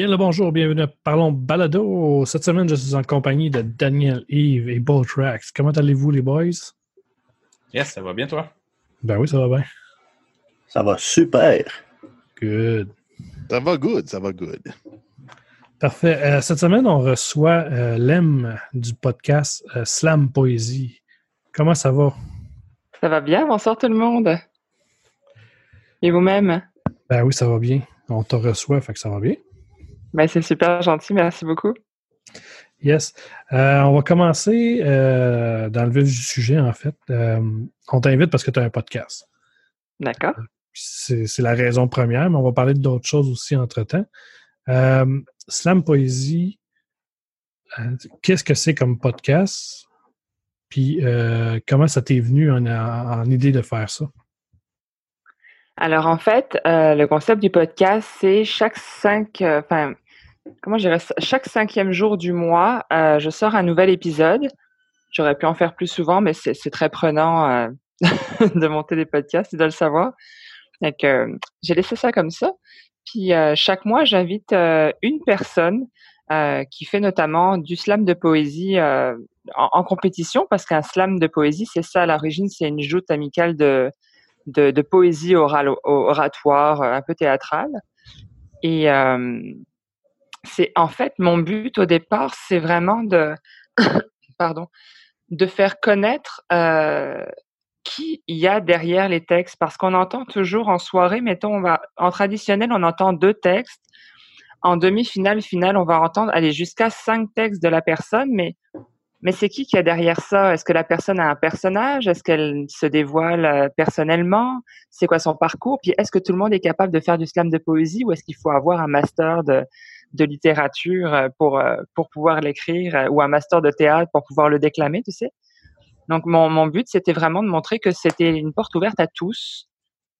Bien le bonjour, bienvenue à Parlons Balado. Cette semaine, je suis en compagnie de Daniel, Yves et Boltrax. Comment allez-vous, les boys? Yes, ça va bien, toi? Ben oui, ça va bien. Ça va super. Good. Ça va good, ça va good. Parfait. Euh, cette semaine, on reçoit euh, l'EM du podcast euh, Slam Poésie. Comment ça va? Ça va bien, bonsoir tout le monde. Et vous-même? Ben oui, ça va bien. On te reçoit, fait que ça va bien. Ben, c'est super gentil, merci beaucoup. Yes. Euh, on va commencer euh, dans le vif du sujet, en fait. Euh, on t'invite parce que tu as un podcast. D'accord. C'est la raison première, mais on va parler d'autres choses aussi entre-temps. Slam Poésie, qu'est-ce que c'est comme podcast? Puis comment ça t'est venu en, en idée de faire ça? Alors en fait, euh, le concept du podcast, c'est chaque cinq, euh, enfin, comment chaque cinquième jour du mois, euh, je sors un nouvel épisode. J'aurais pu en faire plus souvent, mais c'est très prenant de monter des podcasts, tu dois le savoir. Donc j'ai laissé ça comme ça. Puis chaque mois, j'invite une personne qui fait notamment du slam de poésie en compétition, parce qu'un slam de poésie, c'est ça à l'origine, c'est une joute amicale de de, poésie orale, oratoire, euh, un peu théâtrale. Et euh, c'est en fait mon but au départ, c'est vraiment de, pardon, de faire connaître euh, qui il y a derrière les textes, parce qu'on entend toujours en soirée, mettons, en traditionnel, on entend deux textes. En demi-finale, finale, on va entendre aller jusqu'à cinq textes de la personne, mais mais c'est qui qui a derrière ça? Est-ce que la personne a un personnage? Est-ce qu'elle se dévoile euh, personnellement? C'est quoi son parcours? Puis est-ce que tout le monde est capable de faire du slam de poésie ou est-ce qu'il faut avoir un master de, de littérature euh, pour, euh, pour pouvoir l'écrire ou un master de théâtre pour pouvoir le déclamer, tu sais? Donc mon, mon but, c'était vraiment de montrer que c'était une porte ouverte à tous,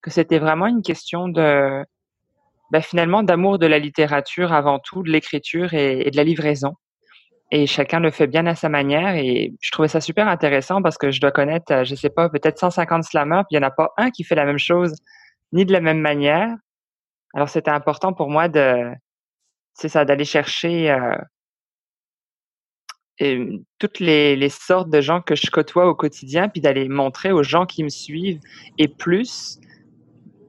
que c'était vraiment une question de ben, finalement d'amour de la littérature avant tout, de l'écriture et de la livraison et chacun le fait bien à sa manière et je trouvais ça super intéressant parce que je dois connaître, euh, je sais pas, peut-être 150 slammers, puis il n'y en a pas un qui fait la même chose ni de la même manière. Alors c'était important pour moi de, c'est ça, d'aller chercher euh, toutes les sortes de gens que je côtoie au quotidien, puis d'aller montrer aux gens qui me suivent et plus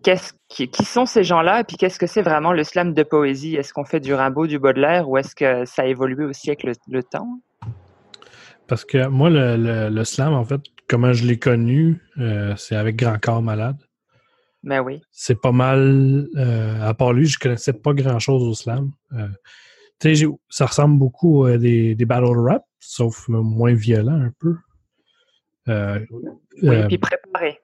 qu'est-ce qui, qui sont ces gens-là et puis qu'est-ce que c'est vraiment le slam de poésie? Est-ce qu'on fait du Rimbaud, du Baudelaire ou est-ce que ça a évolué aussi avec le, le temps? Parce que moi, le, le- le slam, en fait, comment je l'ai connu, euh, c'est avec Grand Corps Malade. Ben oui. C'est pas mal. euh, à part lui, je connaissais pas grand-chose au slam. Euh, tu sais, j'ai- ça ressemble beaucoup à des, des battle rap, sauf moins violent un peu. Euh, Oui, euh, puis préparé.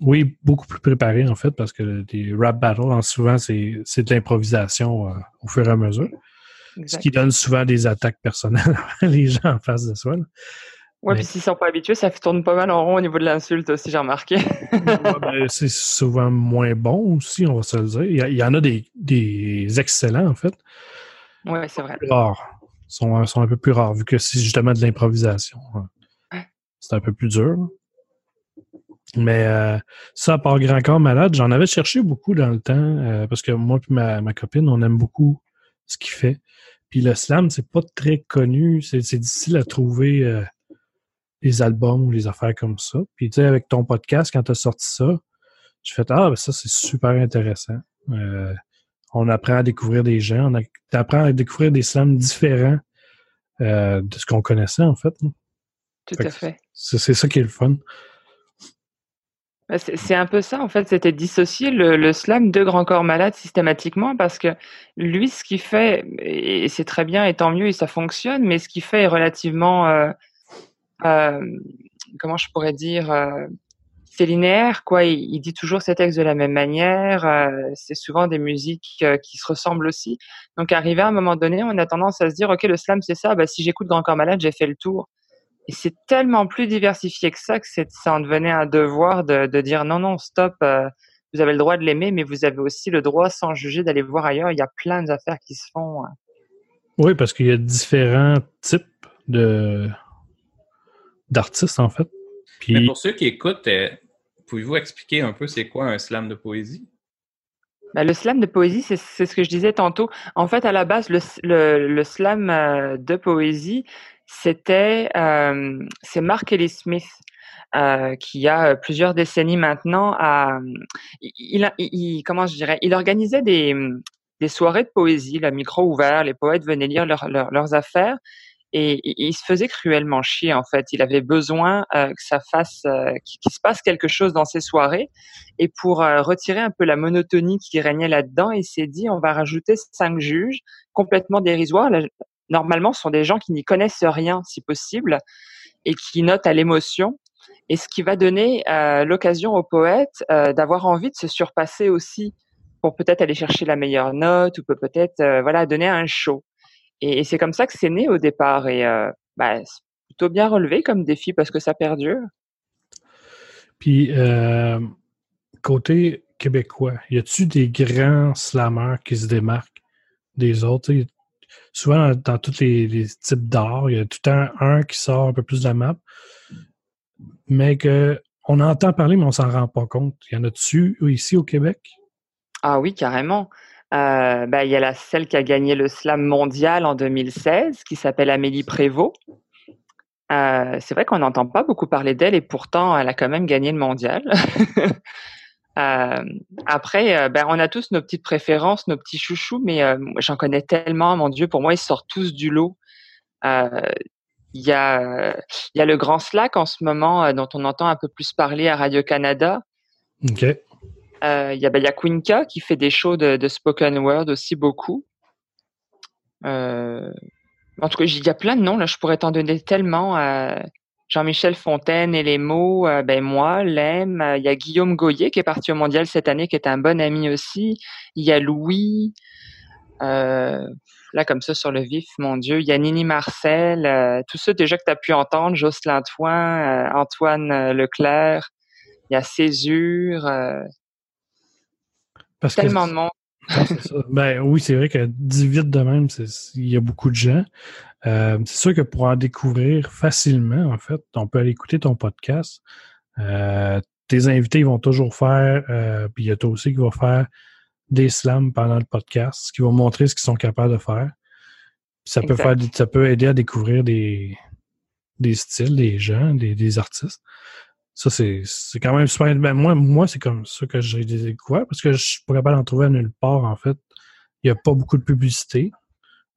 Oui, beaucoup plus préparé en fait, parce que des rap battles, en souvent, c'est de l'improvisation euh, au fur et à mesure. Ce qui donne souvent des attaques personnelles à les gens en face de soi. là. Mais- puis s'ils sont pas habitués, ça tourne pas mal en rond au niveau de l'insulte aussi, j'ai remarqué. Ouais, ben, c'est souvent moins bon aussi, on va se le dire. Il y, en a des, des excellents, en fait. ouais, c'est vrai. Rares. Ils sont, sont un peu plus rares, vu que c'est justement de l'improvisation. Ouais. C'est un peu plus dur. Mais euh, ça, à part Grand Corps Malade, j'en avais cherché beaucoup dans le temps, euh, parce que moi et ma, ma copine, on aime beaucoup ce qu'il fait. Puis le slam, c'est pas très connu. C'est c'est difficile à trouver euh, les albums ou les affaires comme ça. Puis tu sais, avec ton podcast, quand tu as sorti ça, je fais Ah, ben ça, c'est super intéressant. Euh, on apprend à découvrir des gens, on apprend à découvrir des slams différents de ce qu'on connaissait, en fait. Tout Fait à fait. C'est c'est ça qui est le fun. Bah, C'est un peu ça, en fait, c'était dissocier le, slam de Grand Corps Malade systématiquement parce que lui, ce qu'il fait, et c'est très bien et tant mieux et ça fonctionne, mais ce qu'il fait est relativement, euh, euh, comment je pourrais dire, euh, c'est linéaire, quoi. Il, dit toujours ses textes de la même manière, c'est souvent des musiques qui se ressemblent aussi. Donc, arrivé à un moment donné, on a tendance à se dire, OK, le slam, c'est ça, bah, si j'écoute Grand Corps Malade, j'ai fait le tour. Et c'est tellement plus diversifié que ça que ça en devenait un devoir de, de dire non, non, stop, euh, vous avez le droit de l'aimer, mais vous avez aussi le droit, sans juger, d'aller voir ailleurs. Il y a plein d'affaires qui se font. euh. Oui, parce qu'il y a différents types de d'artistes, en fait. Mais pour ceux qui écoutent, euh, pouvez-vous expliquer un peu c'est quoi un slam de poésie? Bah, le slam de poésie, c'est ce que je disais tantôt. En fait, à la base, le, le slam euh, de poésie, c'était euh, c'est Mark Ellis Smith euh, qui a euh, plusieurs décennies maintenant. A, il, il, comment je dirais, il organisait des des soirées de poésie, la micro ouvert, les poètes venaient lire leurs leurs leurs affaires et il, se faisait cruellement chier en fait. Il avait besoin euh, que ça fasse, euh, qu'il se passe quelque chose dans ces soirées et pour euh, retirer un peu la monotonie qui régnait là-dedans, il s'est dit on va rajouter cinq juges complètement dérisoires. Normalement, ce sont des gens qui n'y connaissent rien, si possible, et qui notent à l'émotion. Et ce qui va donner euh, l'occasion aux poètes euh, d'avoir envie de se surpasser aussi pour peut-être aller chercher la meilleure note ou peut peut-être euh, voilà donner un show. Et, c'est comme ça que c'est né au départ. Et bah, c'est plutôt bien relevé comme défi parce que ça perdure. Puis, côté québécois, y a-tu des grands slammers qui se démarquent des autres? Souvent, dans, tous les, types d'art, il y a tout le temps un qui sort un peu plus de la map, mais que on entend parler, mais on s'en rend pas compte. Y en a-tu ici au Québec? Ah oui, carrément. Euh, bah, il y a la, celle qui a gagné le slam mondial en 2016, qui s'appelle Amélie Prévost. Euh, c'est vrai qu'on n'entend pas beaucoup parler d'elle et pourtant elle a quand même gagné le mondial. Euh, après, euh, ben, on a tous nos petites préférences, nos petits chouchous, mais euh, j'en connais tellement, mon Dieu, pour moi, ils sortent tous du lot. Il y, a, il y a le Grand Slack en ce moment, dont on entend un peu plus parler à Radio-Canada. OK. Il y, a, ben, il y a Quinca qui fait des shows de, de spoken word aussi beaucoup. En tout cas, il y a plein de noms, là, je pourrais t'en donner tellement. Jean-Michel Fontaine et les mots, euh, ben moi, l'aime. Il y a Guillaume Goyer qui est parti au mondial cette année, qui est un bon ami aussi. Il y a Louis. Euh, là, comme ça, sur le vif, mon Dieu. Il y a Nini Marcel. Euh, tous ceux déjà que tu as pu entendre. Jocelyn euh, Antoine euh, Leclerc. Il y a Césure. Euh, Parce tellement que, de monde. Ben oui, c'est vrai que dit vite de même, il y a beaucoup de gens. Euh, c'est sûr que pour en découvrir facilement, en fait, on peut aller écouter ton podcast. Euh, tes invités ils vont toujours faire, euh, puis il y a toi aussi qui va faire des slams pendant le podcast, qui vont montrer ce qu'ils sont capables de faire. Puis ça peut Exact. faire, des- ça peut aider à découvrir des, des styles, des gens, des, des artistes. Ça, c'est quand même super. Ben, moi, moi c'est comme ça que j'ai découvert parce que je suis pas capable d'en trouver à nulle part, en fait. Il n'y a pas beaucoup de publicité.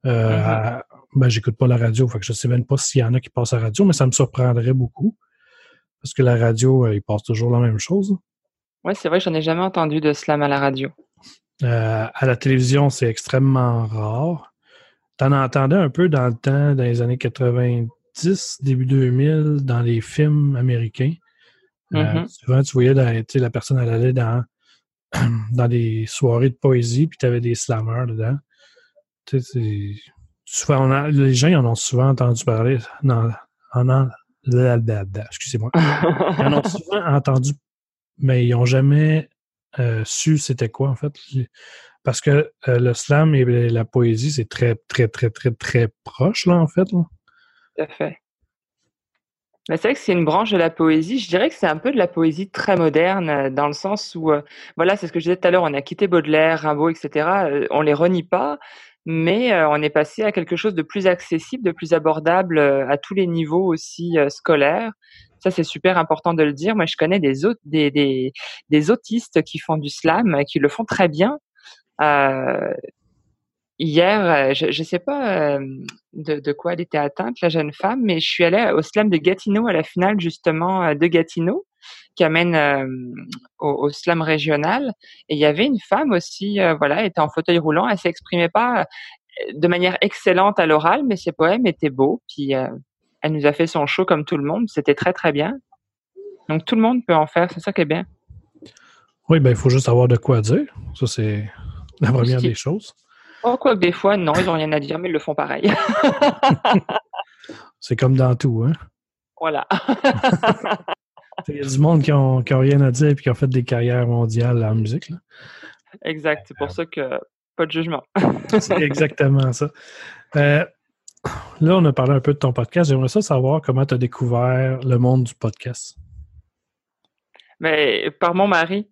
Euh, à- ben, j'écoute pas la radio, fait que je sais même pas s'il y en a qui passent à la radio, mais ça me surprendrait beaucoup. Parce que la radio, euh, ils passent toujours la même chose. Ouais, c'est vrai, j'en ai jamais entendu de slam à la radio. Euh, à la télévision, c'est extrêmement rare. T'en entendais un peu dans le temps, dans les années 90, début 2000, dans les films américains. Euh, Mhm. souvent, tu voyais sais, la personne, elle allait dans, dans des soirées de poésie, puis tu avais des slammers dedans. Souvent, on a- les gens en ont souvent entendu parler. Non, en, en- excusez-moi. Ils en ont souvent entendu, mais ils n'ont jamais euh, su c'était quoi, en fait. Parce que euh, le slam et la poésie, c'est très, très, très, très, très proche, là, en fait. là. Tout à fait. Mais c'est vrai que c'est une branche de la poésie. Je dirais que c'est un peu de la poésie très moderne, euh, dans le sens où, euh, voilà, c'est ce que je disais tout à l'heure, on a quitté Baudelaire, Rimbaud, etc. euh, on les renie pas, mais on est passé à quelque chose de plus accessible, de plus abordable à tous les niveaux aussi scolaires. Ça, c'est super important de le dire. Moi, je connais des, aut- des, des, des autistes qui font du slam, qui le font très bien. Hier, euh, je ne sais pas euh, de, de quoi elle était atteinte, la jeune femme, mais je suis allée au slam de Gatineau, à la finale justement euh, de Gatineau, qui amène euh, au, au slam régional. Et il y avait une femme aussi, euh, voilà, était en fauteuil roulant, elle s'exprimait pas de manière excellente à l'oral, mais ses poèmes étaient beaux. Puis euh, elle nous a fait son show comme tout le monde, c'était très très bien. Donc tout le monde peut en faire, c'est ça qui est bien. Oui, ben, il faut juste avoir de quoi dire. Ça, c'est la première des choses. Oh, quoi que des fois, non, ils ont rien à dire, mais ils le font pareil. C'est comme dans tout, hein. voilà. Il y a du monde qui ont rien à dire et qui ont fait des carrières mondiales en musique. là. exact, c'est pour ça que pas de jugement. C'est exactement ça. Euh, là, on a parlé un peu de ton podcast. J'aimerais ça savoir comment tu as découvert le monde du podcast. Mais par mon mari.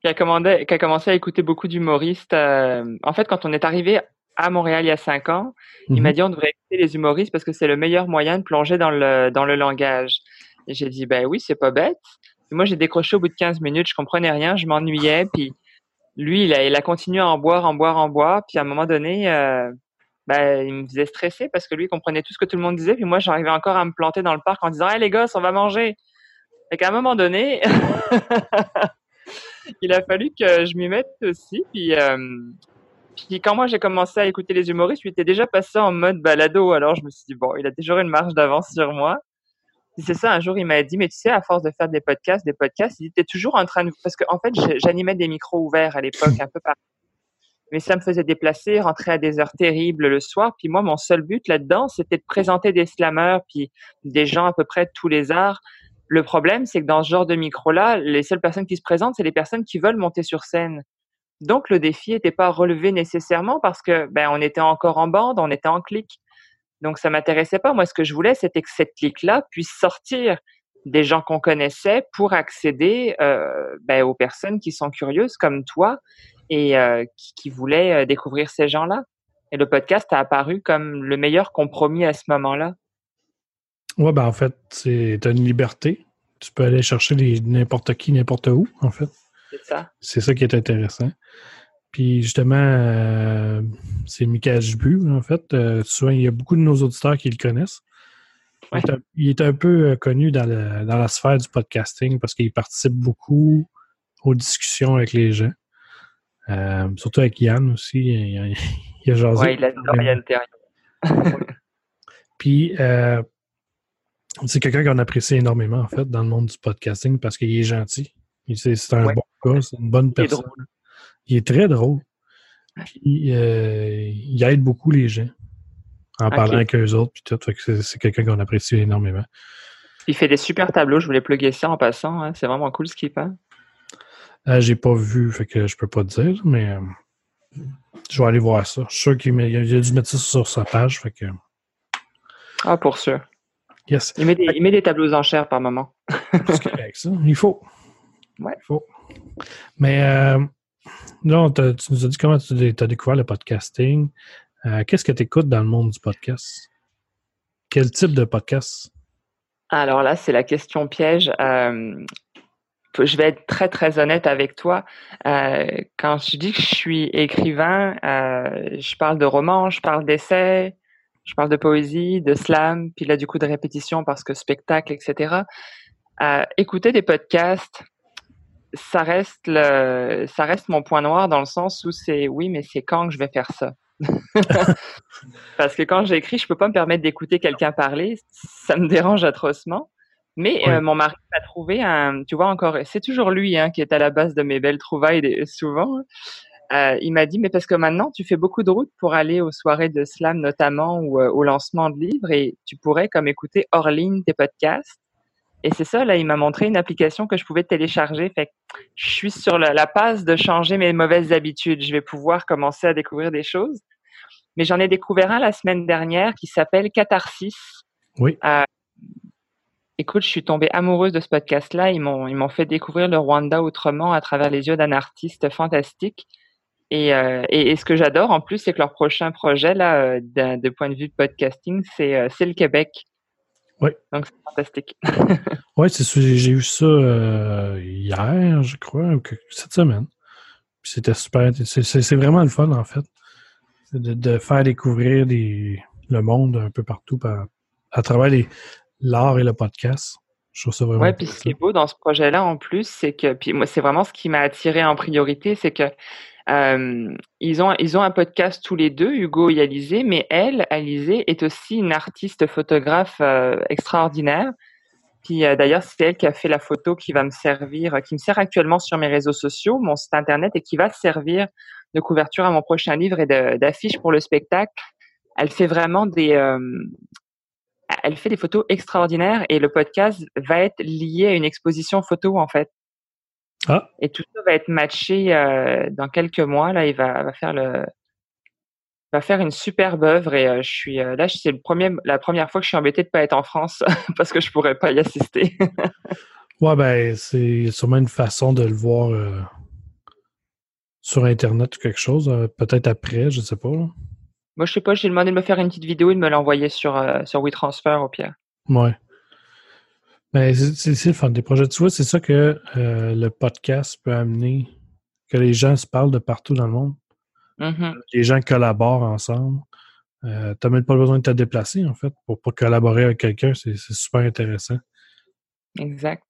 Qui a, commandé, qui a commencé à écouter beaucoup d'humoristes. Euh, en fait, quand on est arrivé à Montréal il y a cinq ans, il m'a Mhm. dit on devrait écouter les humoristes parce que c'est le meilleur moyen de plonger dans le, dans le langage. Et j'ai dit, ben oui, c'est pas bête. Et moi, j'ai décroché au bout de 15 minutes, je comprenais rien, je m'ennuyais. Puis lui, il a, il a continué à en boire, en boire, en boire. Puis à un moment donné, euh, ben, il me faisait stresser parce que lui, il comprenait tout ce que tout le monde disait. Puis moi, j'arrivais encore à me planter dans le parc en disant, hey les gosses, on va manger. Fait qu'à un moment donné, il a fallu que je m'y mette aussi. Puis, euh, quand moi j'ai commencé à écouter les humoristes, lui était déjà passé en mode balado. Alors je me suis dit, bon, il a toujours une marge d'avance sur moi. C'est ça, un jour il m'a dit, mais tu sais, à force de faire des podcasts, des podcasts, il était toujours en train de... Parce qu'en en fait, j'animais des micros ouverts à l'époque, un peu partout. Mais ça me faisait déplacer, rentrer à des heures terribles le soir. Puis moi, mon seul but là-dedans, c'était de présenter des slammers, puis des gens à peu près de tous les arts. Le problème, c'est que dans ce genre de micro-là, les seules personnes qui se présentent, c'est les personnes qui veulent monter sur scène. Donc, le défi n'était pas relevé nécessairement parce que ben, on était encore en bande, on était en clic. Donc, ça m'intéressait pas. Moi, ce que je voulais, c'était que cette clique-là puisse sortir des gens qu'on connaissait pour accéder euh, ben, aux personnes qui sont curieuses comme toi et euh, qui, qui voulaient euh, découvrir ces gens-là. Et le podcast a apparu comme le meilleur compromis à ce moment-là. Ouais, ben en fait, c'est t'as une liberté. Tu peux aller chercher n'importe qui, n'importe où, en fait. C'est ça. C'est ça qui est intéressant. Puis justement, euh, c'est Michael Jbu, en fait. Euh, souvent, il y a beaucoup de nos auditeurs qui le connaissent. Il, est un, il est un peu euh, connu dans, le- dans la sphère du podcasting parce qu'il participe beaucoup aux discussions avec les gens. Euh, surtout avec Yann aussi. Il, a- il a jasé. Ouais, il adore Yann. Puis, euh, c'est quelqu'un qu'on apprécie énormément, en fait, dans le monde du podcasting parce qu'il est gentil. Il- C'est un Ouais. bon gars, c'est une bonne Il est personne. Il est très drôle. Puis, euh, il aide beaucoup les gens en parlant avec eux autres. Puis tout, Fait que c'est quelqu'un qu'on apprécie énormément. Il fait des super tableaux. Je voulais plugger ça en passant. hein. C'est vraiment cool ce qu'il fait. Euh, J'ai pas vu, fait que je peux pas te dire, mais euh, je vais aller voir ça. Je suis sûr qu'il a, a dû mettre ça sur sa page. Fait que, Ah, pour sûr. Yes. Il met des, il met des tableaux enchères par moment. C'est correct, ça. Il faut. Ouais. Il faut. Mais euh, là, t'as- tu nous as dit comment tu as découvert le podcasting. Euh, Qu'est-ce que tu écoutes dans le monde du podcast? Quel type de podcast? Alors là, c'est la question piège. Euh, je vais être très très honnête avec toi. Euh, quand je dis que je suis écrivain, euh, je parle de romans, je parle d'essais, je parle de poésie, de slam, puis là du coup de répétition parce que spectacle, etc. Euh, écouter des podcasts, ça reste le, ça reste mon point noir dans le sens où c'est oui, mais c'est quand que je vais faire ça? Parce que quand j'écris, je peux pas me permettre d'écouter quelqu'un parler, ça me dérange atrocement. Mais Oui. euh, mon mari m'a trouvé un, tu vois encore, c'est toujours lui hein, qui est à la base de mes belles trouvailles souvent. Euh, il m'a dit mais parce que maintenant tu fais beaucoup de routes pour aller aux soirées de slam notamment ou euh, au lancement de livres et tu pourrais comme écouter hors ligne tes podcasts. Et c'est ça là, il m'a montré une application que je pouvais télécharger. Fait que je suis sur la, la passe de changer mes mauvaises habitudes. Je vais pouvoir commencer à découvrir des choses. Mais j'en ai découvert un la semaine dernière qui s'appelle Catharsis. Oui. Euh, écoute, je suis tombée amoureuse de ce podcast-là. Ils m'ont, ils m'ont fait découvrir le Rwanda autrement à travers les yeux d'un artiste fantastique. Et, euh, et, et ce que j'adore en plus, c'est que leur prochain projet, là, euh, d'un de point de vue de podcasting, c'est, euh, c'est le Québec. Oui. Donc c'est fantastique. Oui, j'ai eu ça euh, hier, je crois, ou que- cette semaine. C'était super. C'est vraiment le fun, en fait. De, de faire découvrir des, le monde un peu partout par- à travers l'art et le podcast. Je trouve ça vraiment Ouais, puis ce qui est beau dans ce projet-là en plus, c'est que puis moi c'est vraiment ce qui m'a attiré en priorité, c'est que euh, ils ont ils ont un podcast tous les deux, Hugo et Alizé, mais elle, Alizé, est aussi une artiste photographe euh, extraordinaire. Puis euh, d'ailleurs, c'est elle qui a fait la photo qui va me servir, qui me sert actuellement sur mes réseaux sociaux, mon site internet, et qui va servir de couverture à mon prochain livre et d'affiche pour le spectacle. Elle fait vraiment des elle fait des photos extraordinaires et le podcast va être lié à une exposition photo en fait. Ah. Et tout ça va être matché euh, dans quelques mois. Là, il va, va faire le va faire une superbe œuvre et euh, je suis euh, là c'est le premier la première fois que je suis embêtée de pas être en France parce que je pourrais pas y assister. Ouais, ben, c'est sûrement une façon de le voir euh, sur Internet ou quelque chose, peut-être après, je sais pas. là. Moi, je sais pas, j'ai demandé de me faire une petite vidéo et de me l'envoyer sur, sur WeTransfer au pire. Ouais. Mais c'est- le fun des projets. Tu vois, c'est ça que euh, le podcast peut amener, que les gens se parlent de partout dans le monde. Mhm. Les gens collaborent ensemble. Euh, tu n'as même pas besoin de te déplacer, en fait, pour, pour collaborer avec quelqu'un. C'est c'est super intéressant. Exact.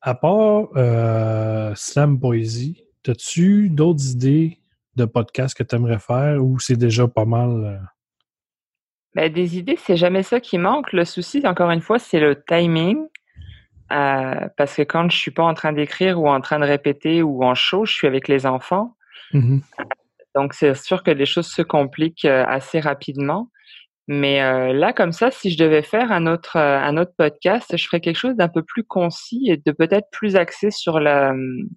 À part euh, Slam Poésie, as-tu d'autres idées de podcasts que tu aimerais faire ou c'est déjà pas mal? Ben, des idées, c'est jamais ça qui manque. Le souci, encore une fois, c'est le timing. Euh, parce que quand je suis pas en train d'écrire ou en train de répéter ou en show, je suis avec les enfants. mhm. Donc, c'est sûr que les choses se compliquent euh, assez rapidement. Mais euh, là, comme ça, si je devais faire un autre, un autre podcast, je ferais quelque chose d'un peu plus concis et de peut-être plus axé sur la, hum,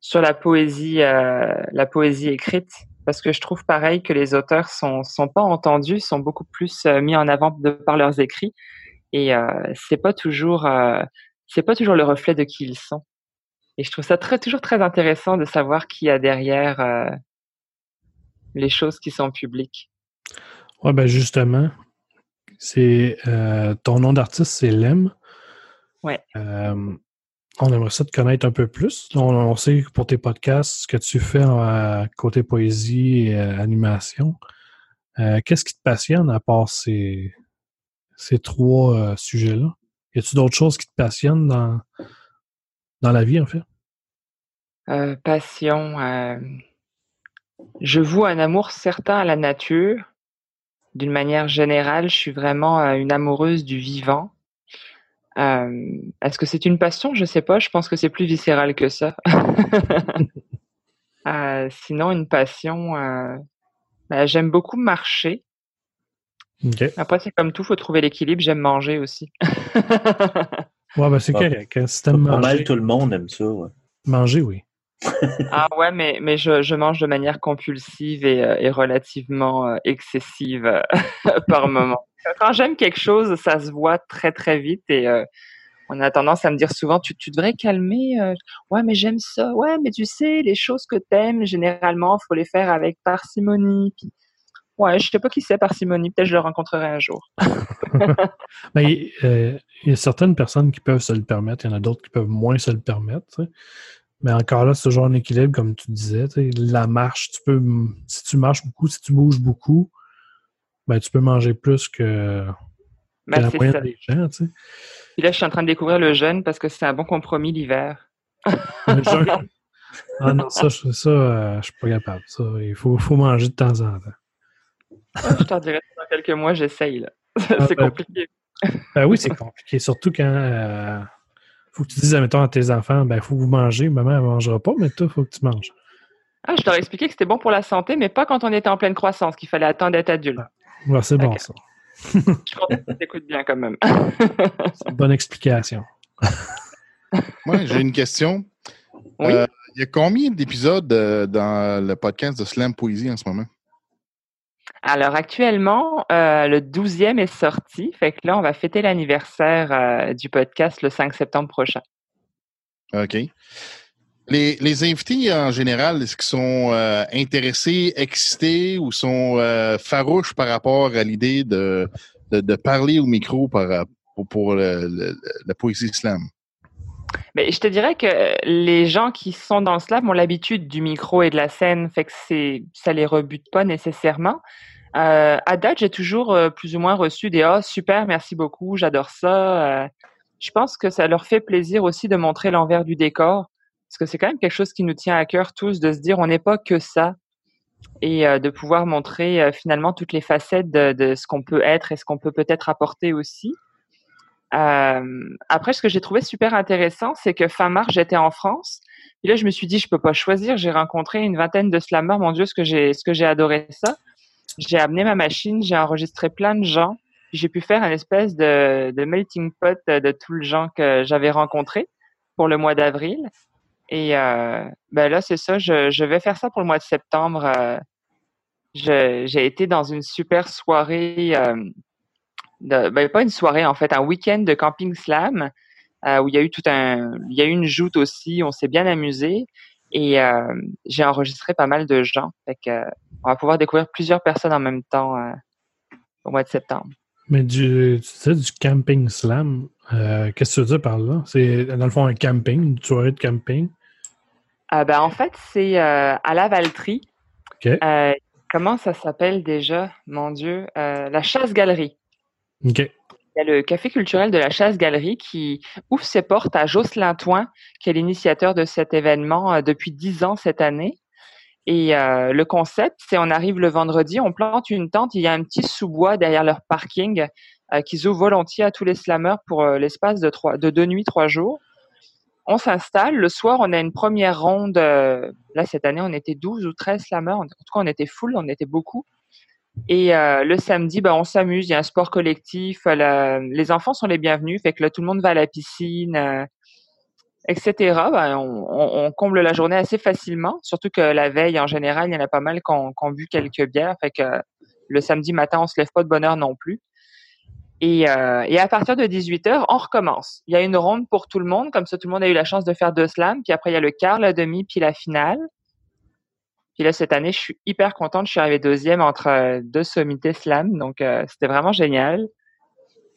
sur la poésie, euh, la poésie écrite. Parce que je trouve pareil que les auteurs sont, sont pas entendus, sont beaucoup plus euh, mis en avant de par leurs écrits. Et euh, c'est pas toujours, euh, c'est pas toujours le reflet de qui ils sont. Et je trouve ça très, toujours très intéressant de savoir qui y a derrière euh, les choses qui sont publiques. Ouais, ben justement, c'est ton nom d'artiste, c'est Lem. Ouais. Euh, on aimerait ça te connaître un peu plus. On, on sait pour tes podcasts, ce que tu fais côté poésie et euh, animation. Euh, Qu'est-ce qui te passionne à part ces, ces trois euh, sujets-là? Y a-tu d'autres choses qui te passionnent dans, dans la vie, en fait? Passion. je voue un amour certain à la nature. D'une manière générale, je suis vraiment une amoureuse du vivant. Euh, Est-ce que c'est une passion? Je sais pas. Je pense que c'est plus viscéral que ça. Euh, sinon, une passion. euh, ben, j'aime beaucoup marcher. Après, c'est comme tout, faut trouver l'équilibre. J'aime manger aussi. Ouais, ben c'est correct. Si Pas mal tout le monde aime ça. ouais. manger, oui. Ah ouais, mais, mais je, je mange de manière compulsive et, et relativement excessive par moment. Quand j'aime quelque chose, ça se voit très très vite et euh, on a tendance à me dire souvent tu, tu devrais calmer. euh, ouais, mais j'aime ça. Ouais, mais tu sais, les choses que t'aimes, généralement, faut les faire avec parcimonie. Ouais, je sais pas qui c'est parcimonie. Peut-être je le rencontrerai un jour. Ben, il euh, il y a certaines personnes qui peuvent se le permettre, il y en a d'autres qui peuvent moins se le permettre. Mais encore là, c'est toujours un équilibre, comme tu disais. La marche, tu peux. Si tu marches beaucoup, si tu bouges beaucoup, ben, tu peux manger plus que, que Ben, la c'est moyenne ça. des gens. tu sais. Puis là, je suis en train de découvrir le jeûne parce que c'est un bon compromis l'hiver. Le jeûne- ah non, ça, je, ça euh, je suis pas capable. Ça, il faut, faut manger de temps en temps. Je t'en dirai dans quelques mois, j'essaye. Ah, c'est ben, compliqué. Ben oui, c'est compliqué. Surtout quand euh, faut que tu dises, admettons, à tes enfants, ben faut que vous mangez. Maman, elle mangera pas, mais toi, faut que tu manges. Ah, je leur ai expliqué que c'était bon pour la santé, mais pas quand on était en pleine croissance, qu'il fallait attendre d'être adulte. Ouais, c'est bon, ça. Je crois que t'écoutes bien quand même. C'est une bonne explication. Moi, j'ai une question. Oui? Euh, il y a combien d'épisodes euh, dans le podcast de Slam Poésie en ce moment? Alors actuellement, euh, le 12e est sorti. Fait que là, on va fêter l'anniversaire euh, du podcast le 5 septembre prochain. OK. Les, invités en général, est-ce qu'ils sont euh, intéressés, excités ou sont euh, farouches par rapport à l'idée de, parler au micro par, pour, le- la poésie slam? Mais je te dirais que les gens qui sont dans le slam ont l'habitude du micro et de la scène, fait que c'est ça les rebute pas nécessairement. Euh, à date, j'ai toujours euh, plus ou moins reçu des ah super, merci beaucoup, j'adore ça. Euh, je pense que ça leur fait plaisir aussi de montrer l'envers du décor, parce que c'est quand même quelque chose qui nous tient à cœur tous de se dire on n'est pas que ça et euh, de pouvoir montrer euh, finalement toutes les facettes de, ce qu'on peut être et ce qu'on peut peut-être apporter aussi. Euh, après, ce que j'ai trouvé super intéressant, c'est que fin mars, j'étais en France. Et là, je me suis dit, je peux pas choisir. J'ai rencontré une vingtaine de slammers. Mon Dieu, ce que j'ai, ce que j'ai adoré ça. J'ai amené ma machine, j'ai enregistré plein de gens. J'ai pu faire un espèce de, de melting pot de tous les gens que j'avais rencontrés pour le mois d'avril. Et euh, ben là, c'est ça. Je, vais faire ça pour le mois de septembre. Euh, j'ai été dans une super soirée. euh, de- ben, pas une soirée en fait, un week-end de camping slam euh, où il y a eu tout un, il y a eu une joute aussi, on s'est bien amusé Et j'ai enregistré pas mal de gens. Fait que, on va pouvoir découvrir plusieurs personnes en même temps au mois de septembre. Mais du, tu disais du camping slam. Qu'est-ce que tu veux dire par là? C'est dans le fond un camping, une soirée de camping? Euh, ben, en fait, c'est euh, à la Valtrie. OK. Euh, comment ça s'appelle déjà? Mon Dieu. Euh, la Chasse-Galerie. OK. Il y a le Café culturel de la Chasse-Galerie qui ouvre ses portes à Jocelyn Toin, qui est l'initiateur de cet événement euh, depuis dix ans cette année. Et euh, le concept, c'est on arrive le vendredi, on plante une tente, il y a un petit sous-bois derrière leur parking euh, qu'ils ouvrent volontiers à tous les slammers pour euh, l'espace de, trois, de deux nuits, trois jours. On s'installe. Le soir, on a une première ronde. euh, là, cette année, on était 12 ou 13 slammers. En tout cas, on était full, on était beaucoup. Et euh, le samedi, ben, on s'amuse. Il y a un sport collectif. les enfants sont les bienvenus. Fait que là, tout le monde va à la piscine, euh, etc. Ben, on, comble la journée assez facilement. Surtout que la veille, en général, il y en a pas mal qui ont, bu quelques bières. Fait que le samedi matin, on se lève pas de bonne heure non plus. Et, euh, et à partir de 18h, on recommence. Il y a une ronde pour tout le monde, comme ça tout le monde a eu la chance de faire deux slams. Puis après, il y a le quart, la demi, puis la finale. Puis là, cette année, je suis hyper contente. Je suis arrivée deuxième entre euh, deux sommités slam. Donc, euh, c'était vraiment génial.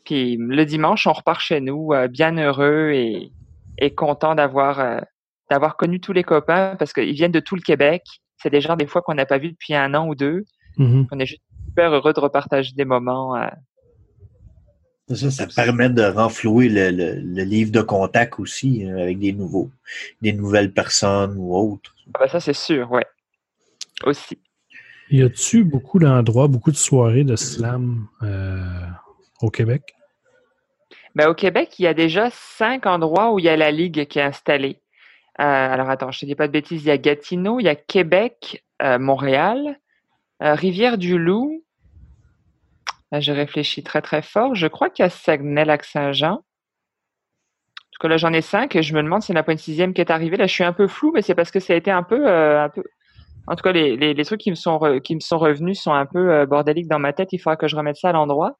Puis le dimanche, on repart chez nous, euh, bien heureux et, et content d'avoir euh, d'avoir connu tous les copains parce qu'ils viennent de tout le Québec. C'est des gens, des fois, qu'on n'a pas vus depuis un an ou deux. Mhm. On est juste super heureux de repartager des moments. Euh, Ça, ça permet de renflouer le, le- le livre de contact aussi hein, avec des nouveaux, des nouvelles personnes ou autres. Ah bah ça, c'est sûr, ouais. Aussi. Y a-tu beaucoup d'endroits, beaucoup de soirées de slam euh, au Québec? Ben, au Québec, il y a déjà cinq endroits où il y a la Ligue qui est installée. Euh, alors, attends, je te dis pas de bêtises. Il y a Gatineau, il y a Québec, euh, Montréal, euh, Rivière-du-Loup. Là, je réfléchis très, très fort. Je crois qu'il y a Saguenay-Lac-Saint-Jean. En tout cas, là, j'en ai cinq et je me demande s'il n'y en a pas une sixième qui est arrivée. Là, je suis un peu flou, mais c'est parce que ça a été un peu, euh, un peu... En tout cas, les, les, les trucs qui me sont re- qui me sont revenus sont un peu euh, bordéliques dans ma tête. Il faudra que je remette ça à l'endroit.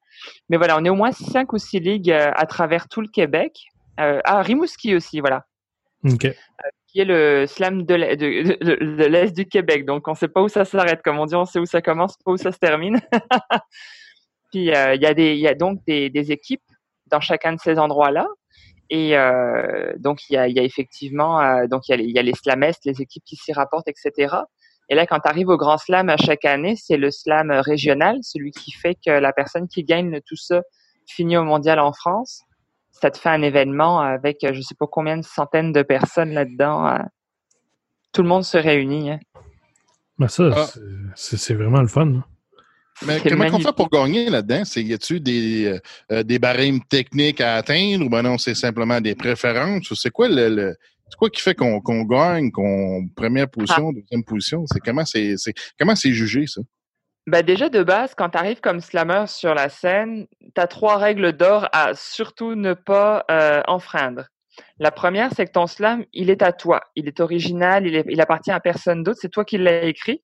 Mais voilà, on est au moins cinq ou six ligues euh, à travers tout le Québec. Euh, ah, Rimouski aussi, voilà, OK. qui est le slam de l'Est de, de- de l'Est du Québec. Donc, on sait pas où ça s'arrête. Comme on dit, on sait où ça commence, pas où ça se termine. Puis, euh, il y a des, il y a donc des, des équipes dans chacun de ces endroits-là. Et euh, donc, il y a, il y a effectivement, euh, donc il y a, les- il y a les slamestes, les équipes qui s'y rapportent, etc. Et là, quand tu arrives au Grand Slam à chaque année, c'est le slam régional, celui qui fait que la personne qui gagne le tout ça finit au mondial en France. Ça te fait un événement avec je sais pas combien de centaines de personnes là-dedans. Tout le monde se réunit. hein. Ben ça, Ah. c'est vraiment le fun. hein. Mais comment on fait pour gagner là-dedans? Y a-tu des, euh, euh, des barèmes techniques à atteindre ou ben non, c'est simplement des préférences? Ou c'est quoi le, le- c'est quoi qui fait qu'on, qu'on gagne, qu'on première position, Ah. deuxième position? C'est comment c'est, comment c'est jugé, ça? Bah déjà de base, quand tu arrives comme slammer sur la scène, tu as trois règles d'or à surtout ne pas euh, enfreindre. La première, c'est que ton slam, il est à toi. Il est original, il, est- il appartient à personne d'autre, c'est toi qui l'as écrit.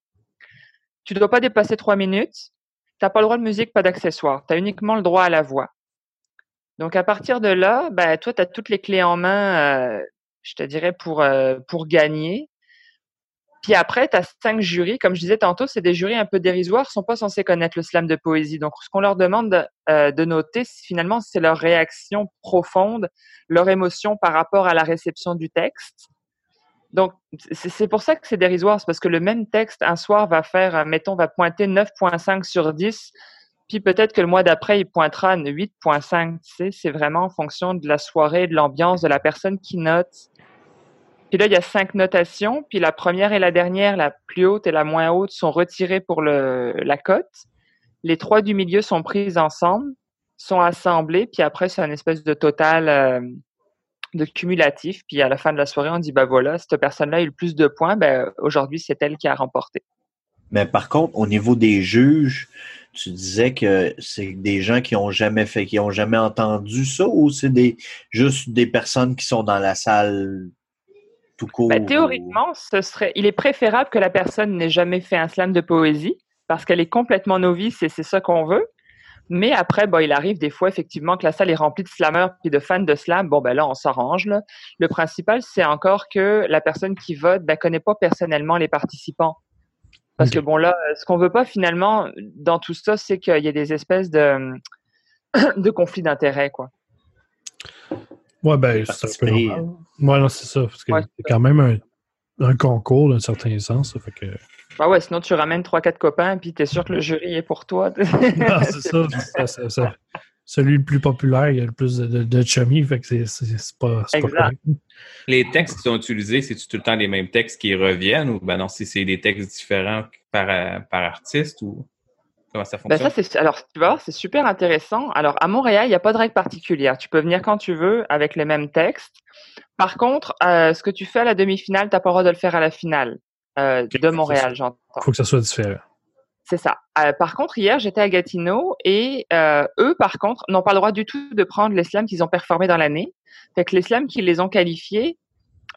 Tu ne dois pas dépasser trois minutes. N'as pas le droit de musique, pas d'accessoires. Tu as uniquement le droit à la voix. Donc à partir de là, bah, toi, tu as toutes les clés en main, euh, je te dirais, pour, euh, pour gagner. Puis après, tu as cinq jurys. Comme je disais tantôt, c'est des jurys un peu dérisoires, ils sont pas censés connaître le slam de poésie. Donc, ce qu'on leur demande euh, de noter, finalement, c'est leur réaction profonde, leur émotion par rapport à la réception du texte. Donc, c'est pour ça que c'est dérisoire. C'est parce que le même texte, un soir, va faire, euh, mettons, va pointer 9.5 sur 10. Puis peut-être que le mois d'après, il pointera une 8.5. Tu sais, c'est vraiment en fonction de la soirée, de l'ambiance, de la personne qui note. Puis là, il y a cinq notations. Puis la première et la dernière, la plus haute et la moins haute, sont retirées pour le, la cote. Les trois du milieu sont prises ensemble, sont assemblées. Puis après, c'est une espèce de total euh, de cumulatif. Puis à la fin de la soirée, on dit, bah voilà, cette personne-là a eu le plus de points. Ben, aujourd'hui, c'est elle qui a remporté. Mais par contre, au niveau des juges, tu disais que c'est des gens qui ont jamais fait, qui ont jamais entendu ça, ou c'est des juste des personnes qui sont dans la salle tout court? Ben, théoriquement, ce serait, il est préférable que la personne n'ait jamais fait un slam de poésie parce qu'elle est complètement novice et c'est ça qu'on veut. Mais après, bon, il arrive des fois effectivement que la salle est remplie de slammers et de fans de slam. Bon, ben là, on s'arrange. là. Le principal, c'est encore que la personne qui vote ben, connaît pas personnellement les participants. Parce que bon, là, ce qu'on veut pas finalement dans tout ça, c'est qu'il y ait des espèces de, de conflits d'intérêts, quoi. Ouais, ben, c'est un peu Participer. normal. Ouais, non, c'est ça. Parce que Ouais, c'est quand même un, un concours d'un certain sens. Ça fait que. Bah ouais, sinon tu ramènes trois, quatre copains, puis t'es sûr que le jury est pour toi. Non, c'est ça. ça, ça- ça- Celui le plus populaire, il y a le plus de, de, de chummy, fait que c'est c'est- c'est pas, c'est pas Exact. correct. Les textes qui sont utilisés, c'est tout le temps les mêmes textes qui reviennent ou ben non, si c'est des textes différents par, par artiste ou comment ça Ben fonctionne? ça, c'est, alors, tu vois, c'est super intéressant. Alors, à Montréal, il n'y a pas de règle particulière. Tu peux venir quand tu veux avec les mêmes textes. Par contre, euh, ce que tu fais à la demi-finale, tu n'as pas le droit de le faire à la finale euh, de Montréal, j'entends. faut que ça soit différent. C'est ça. Euh, par contre, hier, j'étais à Gatineau et euh, eux, par contre, n'ont pas le droit du tout de prendre les slams qu'ils ont performés dans l'année. Fait que les slams qui les ont qualifiés,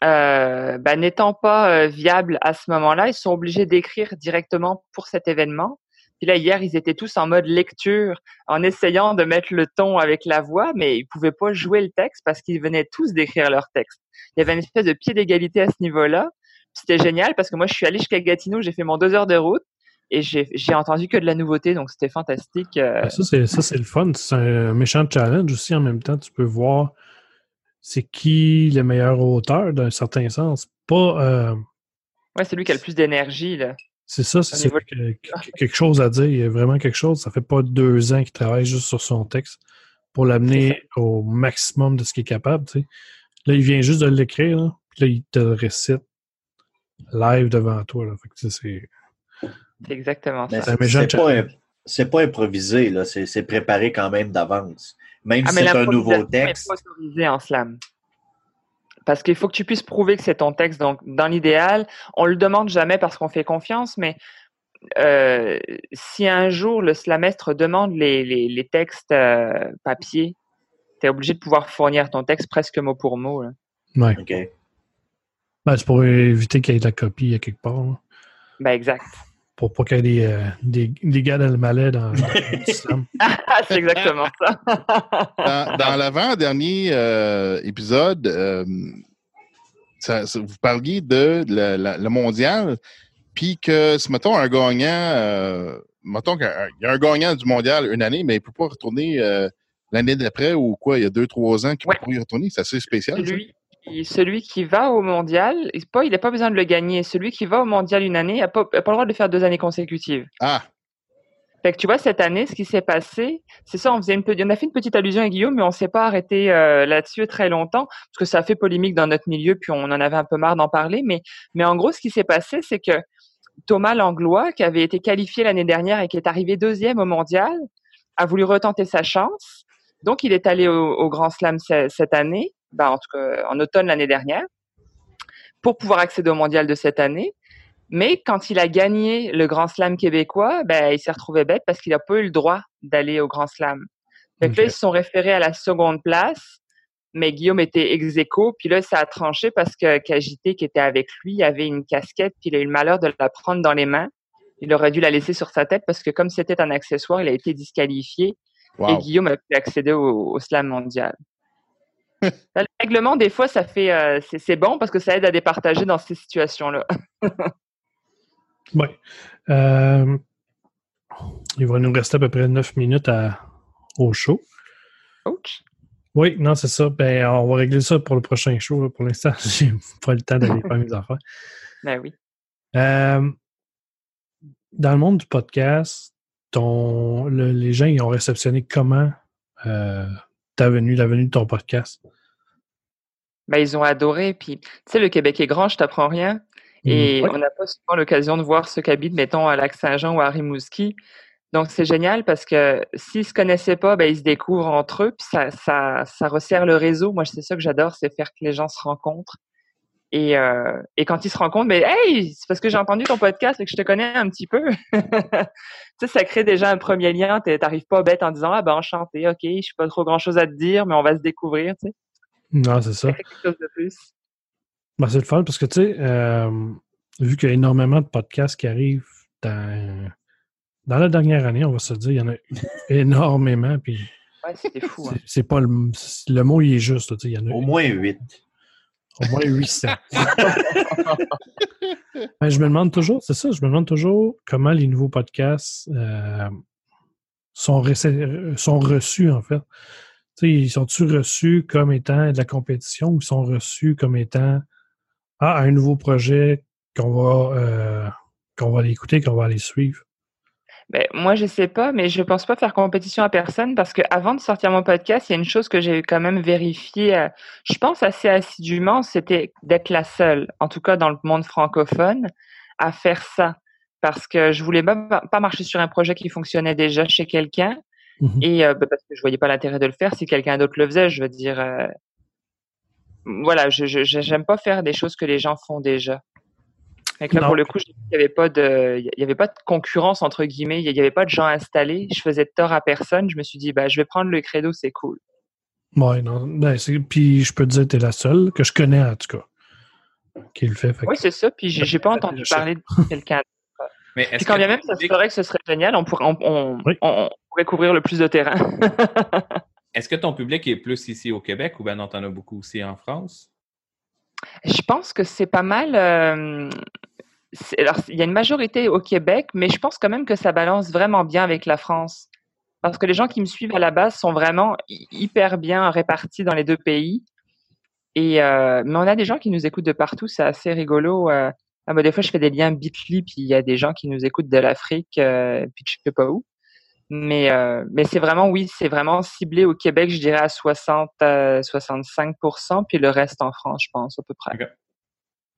euh, ben, n'étant pas viables à ce moment-là, ils sont obligés d'écrire directement pour cet événement. Puis là, hier, ils étaient tous en mode lecture, en essayant de mettre le ton avec la voix, mais ils pouvaient pas jouer le texte parce qu'ils venaient tous d'écrire leur texte. Il y avait une espèce de pied d'égalité à ce niveau-là. C'était génial parce que moi, je suis allée jusqu'à Gatineau, j'ai fait mon deux heures de route et j'ai entendu que de la nouveauté, donc c'était fantastique. euh. Ben, Ça, c'est le fun. C'est un méchant challenge aussi. En même temps, tu peux voir c'est qui le meilleur auteur d'un certain sens. Pas. euh, Ouais, c'est lui qui a le plus d'énergie, là. c'est ça, c'est niveau- quelque chose à dire. Il y a vraiment quelque chose. Ça fait pas deux ans qu'il travaille juste sur son texte pour l'amener au maximum de ce qu'il est capable. tu sais. Là, il vient juste de l'écrire, puis là, il te le récite live devant toi. Là. Fait que, tu sais, c'est. C'est exactement ça. C'est c'est pas, c'est improvisé, là. C'est c'est préparé quand même d'avance. Même Ah, si c'est un nouveau texte. pas en slam. Parce qu'il faut que tu puisses prouver que c'est ton texte. Donc, dans l'idéal, on le demande jamais parce qu'on fait confiance, mais euh, si un jour le slamestre demande les, les, les textes euh, papier, tu es obligé de pouvoir fournir ton texte presque mot pour mot. là. Ouais. OK. Ben, c'est pour éviter qu'il y ait de la copie à quelque part. là. Ben, exact. Pour pas qu'il y ait des, euh, des, des gars dans le malais dans, le c'est exactement ça. Dans, dans l'avant-dernier euh, épisode, euh, ça- ça- vous parliez de la- le mondial, puis que, si, mettons, un gagnant, euh, mettons qu'il y a un gagnant du mondial une année, mais il ne peut pas retourner euh, l'année d'après ou quoi, il y a deux, trois ans qu'il Ouais. ne peut pas y retourner. C'est assez spécial. ça? Celui, qui- celui qui va au mondial, il n'a pas besoin de le gagner. Celui qui va au mondial une année n'a pas, le droit de le faire deux années consécutives. Ah, Fait que tu vois, cette année, ce qui s'est passé, c'est ça, on, faisait une, on a fait une petite allusion à Guillaume, mais on s'est pas arrêté euh, là-dessus très longtemps, parce que ça a fait polémique dans notre milieu, puis on en avait un peu marre d'en parler. Mais, mais en gros, ce qui s'est passé, c'est que Thomas Langlois, qui avait été qualifié l'année dernière et qui est arrivé deuxième au mondial, a voulu retenter sa chance. Donc, il est allé au, au Grand Slam ce- cette année, ben, en tout cas en automne l'année dernière, pour pouvoir accéder au mondial de cette année. Mais quand il a gagné le Grand Slam québécois, ben, il s'est retrouvé bête parce qu'il n'a pas eu le droit d'aller au Grand Slam. Fait que là, ils se sont référés à la seconde place, mais Guillaume était ex aequo, puis là, ça a tranché parce que Cagité, qui était avec lui, avait une casquette, puis il a eu le malheur de la prendre dans les mains. Il aurait dû la laisser sur sa tête parce que comme c'était un accessoire, il a été disqualifié et. Guillaume a pu accéder au, au slam mondial. le règlement, des fois, ça fait, euh, c'est bon parce que ça aide à départager dans ces situations-là. Oui. Euh, il va nous rester à peu près 9 minutes à, au show. Ouch. Oui, non, c'est ça. Ben, on va régler ça pour le prochain show. là. Pour l'instant, j'ai pas le temps d'aller faire mes affaires. Ben oui. Euh, dans le monde du podcast, ton, le- les gens ils ont réceptionné comment euh, ta venue, la venue de ton podcast? Ben, ils ont adoré. Puis, tu sais, le Québec est grand, je t'apprends rien. Et Ouais. on n'a pas souvent l'occasion de voir ceux qui habitent, mettons, à Lac-Saint-Jean ou à Rimouski. Donc, c'est génial parce que s'ils se connaissaient pas, ben, ils se découvrent entre eux, puis ça, ça, ça resserre le réseau. Moi, c'est ça que j'adore, c'est faire que les gens se rencontrent. Et, euh, et quand ils se rencontrent, ben, hey, c'est parce que j'ai entendu ton podcast et que je te connais un petit peu. tu sais, ça crée déjà un premier lien. T'arrives pas bête en disant, ah ben, enchanté, ok, je suis pas trop grand chose à te dire, mais on va se découvrir, tu sais. Non, c'est ça. Ça crée quelque chose de plus. Ben, c'est le fun parce que, tu sais, euh, vu qu'il y a énormément de podcasts qui arrivent dans, dans la dernière année, on va se dire, il y en a eu énormément. Puis Ouais, c'était fou. hein. c'est- pas le, le mot, il est juste. là, tu sais, il y en a Au moins huit. Au moins 800. Ben, je me demande toujours, c'est ça, je me demande toujours comment les nouveaux podcasts euh, sont, reçus, en fait. Ils sont-ils reçus comme étant de la compétition ou ils sont reçus comme étant ah, un nouveau projet qu'on va, euh, qu'on va aller écouter, qu'on va aller suivre? Ben, moi, je sais pas, mais je pense pas faire compétition à personne parce que avant de sortir mon podcast, il y a une chose que j'ai quand même vérifiée, euh, je pense assez assidûment, c'était d'être la seule, en tout cas dans le monde francophone, à faire ça. Parce que je voulais pas, pas marcher sur un projet qui fonctionnait déjà chez quelqu'un Mhm. et euh, ben, parce que je voyais pas l'intérêt de le faire si quelqu'un d'autre le faisait. Je veux dire, euh, voilà, je- j'aime pas faire des choses que les gens font déjà. Que là, Non. pour le coup, il n'y avait pas de, il y avait pas de concurrence entre guillemets. Il y avait pas de gens installés. Je faisais de tort à personne. Je me suis dit, bah, je vais prendre le credo, c'est cool. Ouais, non. Ben, puis je peux te dire que tu es la seule, que je connais en tout cas, qui le fait. fait Oui, que- c'est ça. Puis j'ai pas entendu parler de quelqu'un. Mais Puis est-ce quand bien même, ça que ce serait génial. On pourrait, on, on- Oui. on- on pourrait couvrir le plus de terrain. est-ce que ton public est plus ici au Québec ou ben non, t'en as beaucoup aussi en France? Je pense que c'est pas mal. il y a une majorité au Québec, mais je pense quand même que ça balance vraiment bien avec la France. Parce que les gens qui me suivent à la base sont vraiment hy- hyper bien répartis dans les deux pays. Et euh, mais on a des gens qui nous écoutent de partout, c'est assez rigolo. euh. Ah, bah, des fois, je fais des liens Bitly, puis il y a des gens qui nous écoutent de l'Afrique, euh, puis je sais pas où. Mais, euh, mais c'est vraiment, oui, c'est vraiment ciblé au Québec, je dirais à 60, euh, 65%, puis le reste en France, je pense, à peu près.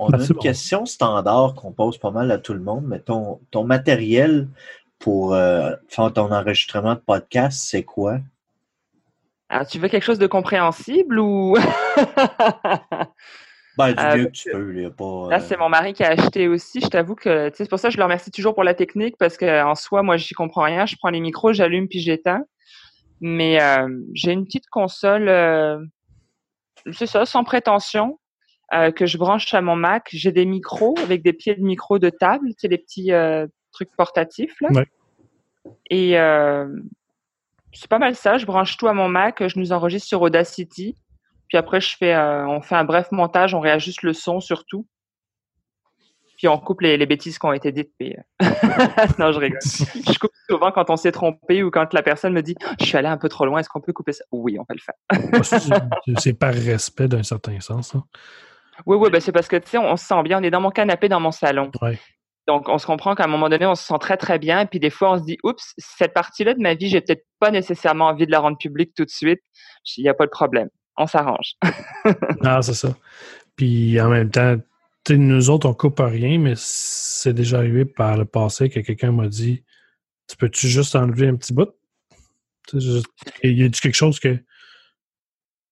On a une question standard qu'on pose pas mal à tout le monde, mais ton, ton matériel pour euh, faire ton enregistrement de podcast, c'est quoi? Alors, tu veux quelque chose de compréhensible ou? Ben, du Euh, mieux que tu peux. Là, pas, Là, euh, c'est mon mari qui a acheté aussi. Je t'avoue que, tu sais, c'est pour ça que je le remercie toujours pour la technique parce qu'en soi, moi, j'y comprends rien. Je prends les micros, j'allume puis j'éteins. Mais euh, j'ai une petite console, euh, c'est ça, sans prétention, euh, que je branche à mon Mac. J'ai des micros avec des pieds de micro de table, tu sais, les petits euh, trucs portatifs là. Ouais. Et euh, c'est pas mal ça. Je branche tout à mon Mac. Je nous enregistre sur Audacity. Puis après, je fais, euh, on fait un bref montage, on réajuste le son surtout. Puis on coupe les, les bêtises qui ont été dites. Puis, euh, non, je rigole. Je coupe souvent quand on s'est trompé ou quand la personne me dit Je suis allé un peu trop loin, est-ce qu'on peut couper ça Oui, on peut le faire. C'est- par respect d'un certain sens. hein. Oui, oui, ben c'est parce que tu sais, on, on se sent bien, on est dans mon canapé, dans mon salon. Ouais. Donc, on se comprend qu'à un moment donné, on se sent très, très bien. Et puis, des fois, on se dit, oups, cette partie-là de ma vie, j'ai peut-être pas nécessairement envie de la rendre publique tout de suite. Il n'y a pas de problème. On s'arrange. Ah, c'est ça. Puis en même temps, nous autres, on coupe rien, mais c'est déjà arrivé par le passé que quelqu'un m'a dit Tu peux-tu juste enlever un petit bout? Juste- Il y a quelque chose que.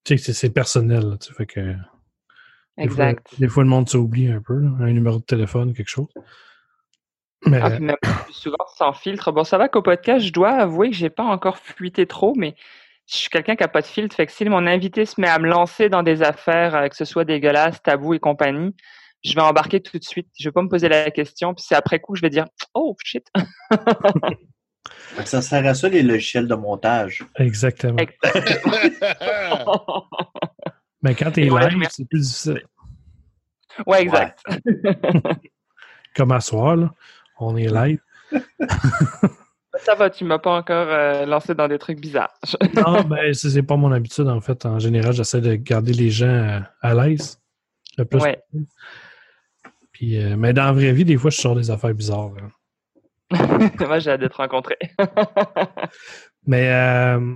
Tu sais, que c'est- personnel. là, fait que, des fois- Exact. Des fois, le monde s'oublie un peu, là, un numéro de téléphone, quelque chose. Mais Ah, puis même souvent sans filtre. Bon, ça va qu'au podcast, je dois avouer que j'ai pas encore fuité trop, mais je suis quelqu'un qui a pas de filtre. Fait que si mon invité se met à me lancer dans des affaires, euh, que ce soit dégueulasse, tabou et compagnie, je vais embarquer tout de suite. Je vais pas me poser la question. Puis c'est après coup, je vais dire, oh shit. Ça sert à ça, les logiciels de montage. exactement. Mais quand t'es je live, me- c'est plus difficile. ouais, exact. Comme à soir, là, on est live. Ça va, tu m'as pas encore euh, lancé dans des trucs bizarres. Non, ben, c'est pas mon habitude, en fait. En général, j'essaie de garder les gens euh, à l'aise. Le plus Ouais. possible. Puis, euh, mais dans la vraie vie, des fois, je sors des affaires bizarres. là. Moi, j'ai hâte de te rencontrer. Mais euh,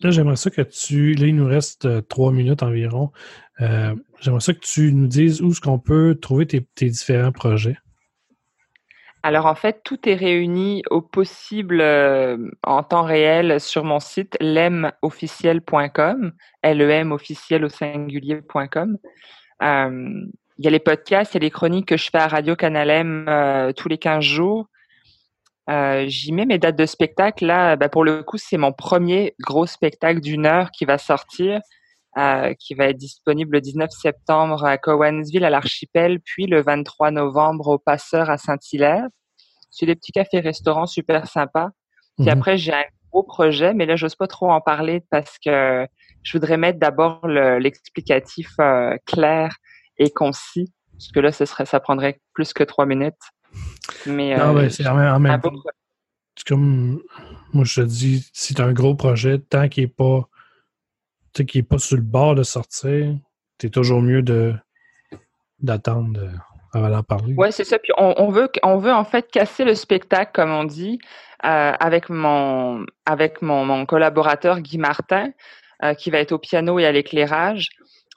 là, j'aimerais ça que tu. Là, il nous reste trois minutes environ. J'aimerais ça que tu nous dises où est-ce qu'on peut trouver tes, tes différents projets. Alors en fait, tout est réuni au possible euh, en temps réel sur mon site lemofficiel.com, lem officiel au singulier.com. Euh, Il y a les podcasts, a les chroniques que je fais à Radio Canal M euh, tous les 15 jours. J'y mets mes dates de spectacle. Là, ben, pour le coup, c'est mon premier gros spectacle d'une heure qui va sortir, euh, qui va être disponible le 19 septembre à Cowansville, à l'Archipel, puis le 23 novembre au Passeur à Saint-Hilaire. C'est des petits cafés-restaurants super sympas. Puis Mhm. après, j'ai un gros projet, mais là, j'ose pas trop en parler parce que je voudrais mettre d'abord le- l'explicatif euh, clair et concis. Parce que là, ce serait, ça prendrait plus que trois minutes. Mais Non, euh, ben, c'est en même, beau comme moi je te dis, c'est un gros projet, tant qu'il n'est pas tu sais, qu'il est pas sur le bord de sortir, c'est toujours mieux d'attendre de- avant d'en parler. Ouais, c'est ça. Puis on, on veut, on veut en fait casser le spectacle, comme on dit, euh, avec mon, avec mon, mon collaborateur Guy Martin, euh, qui va être au piano et à l'éclairage.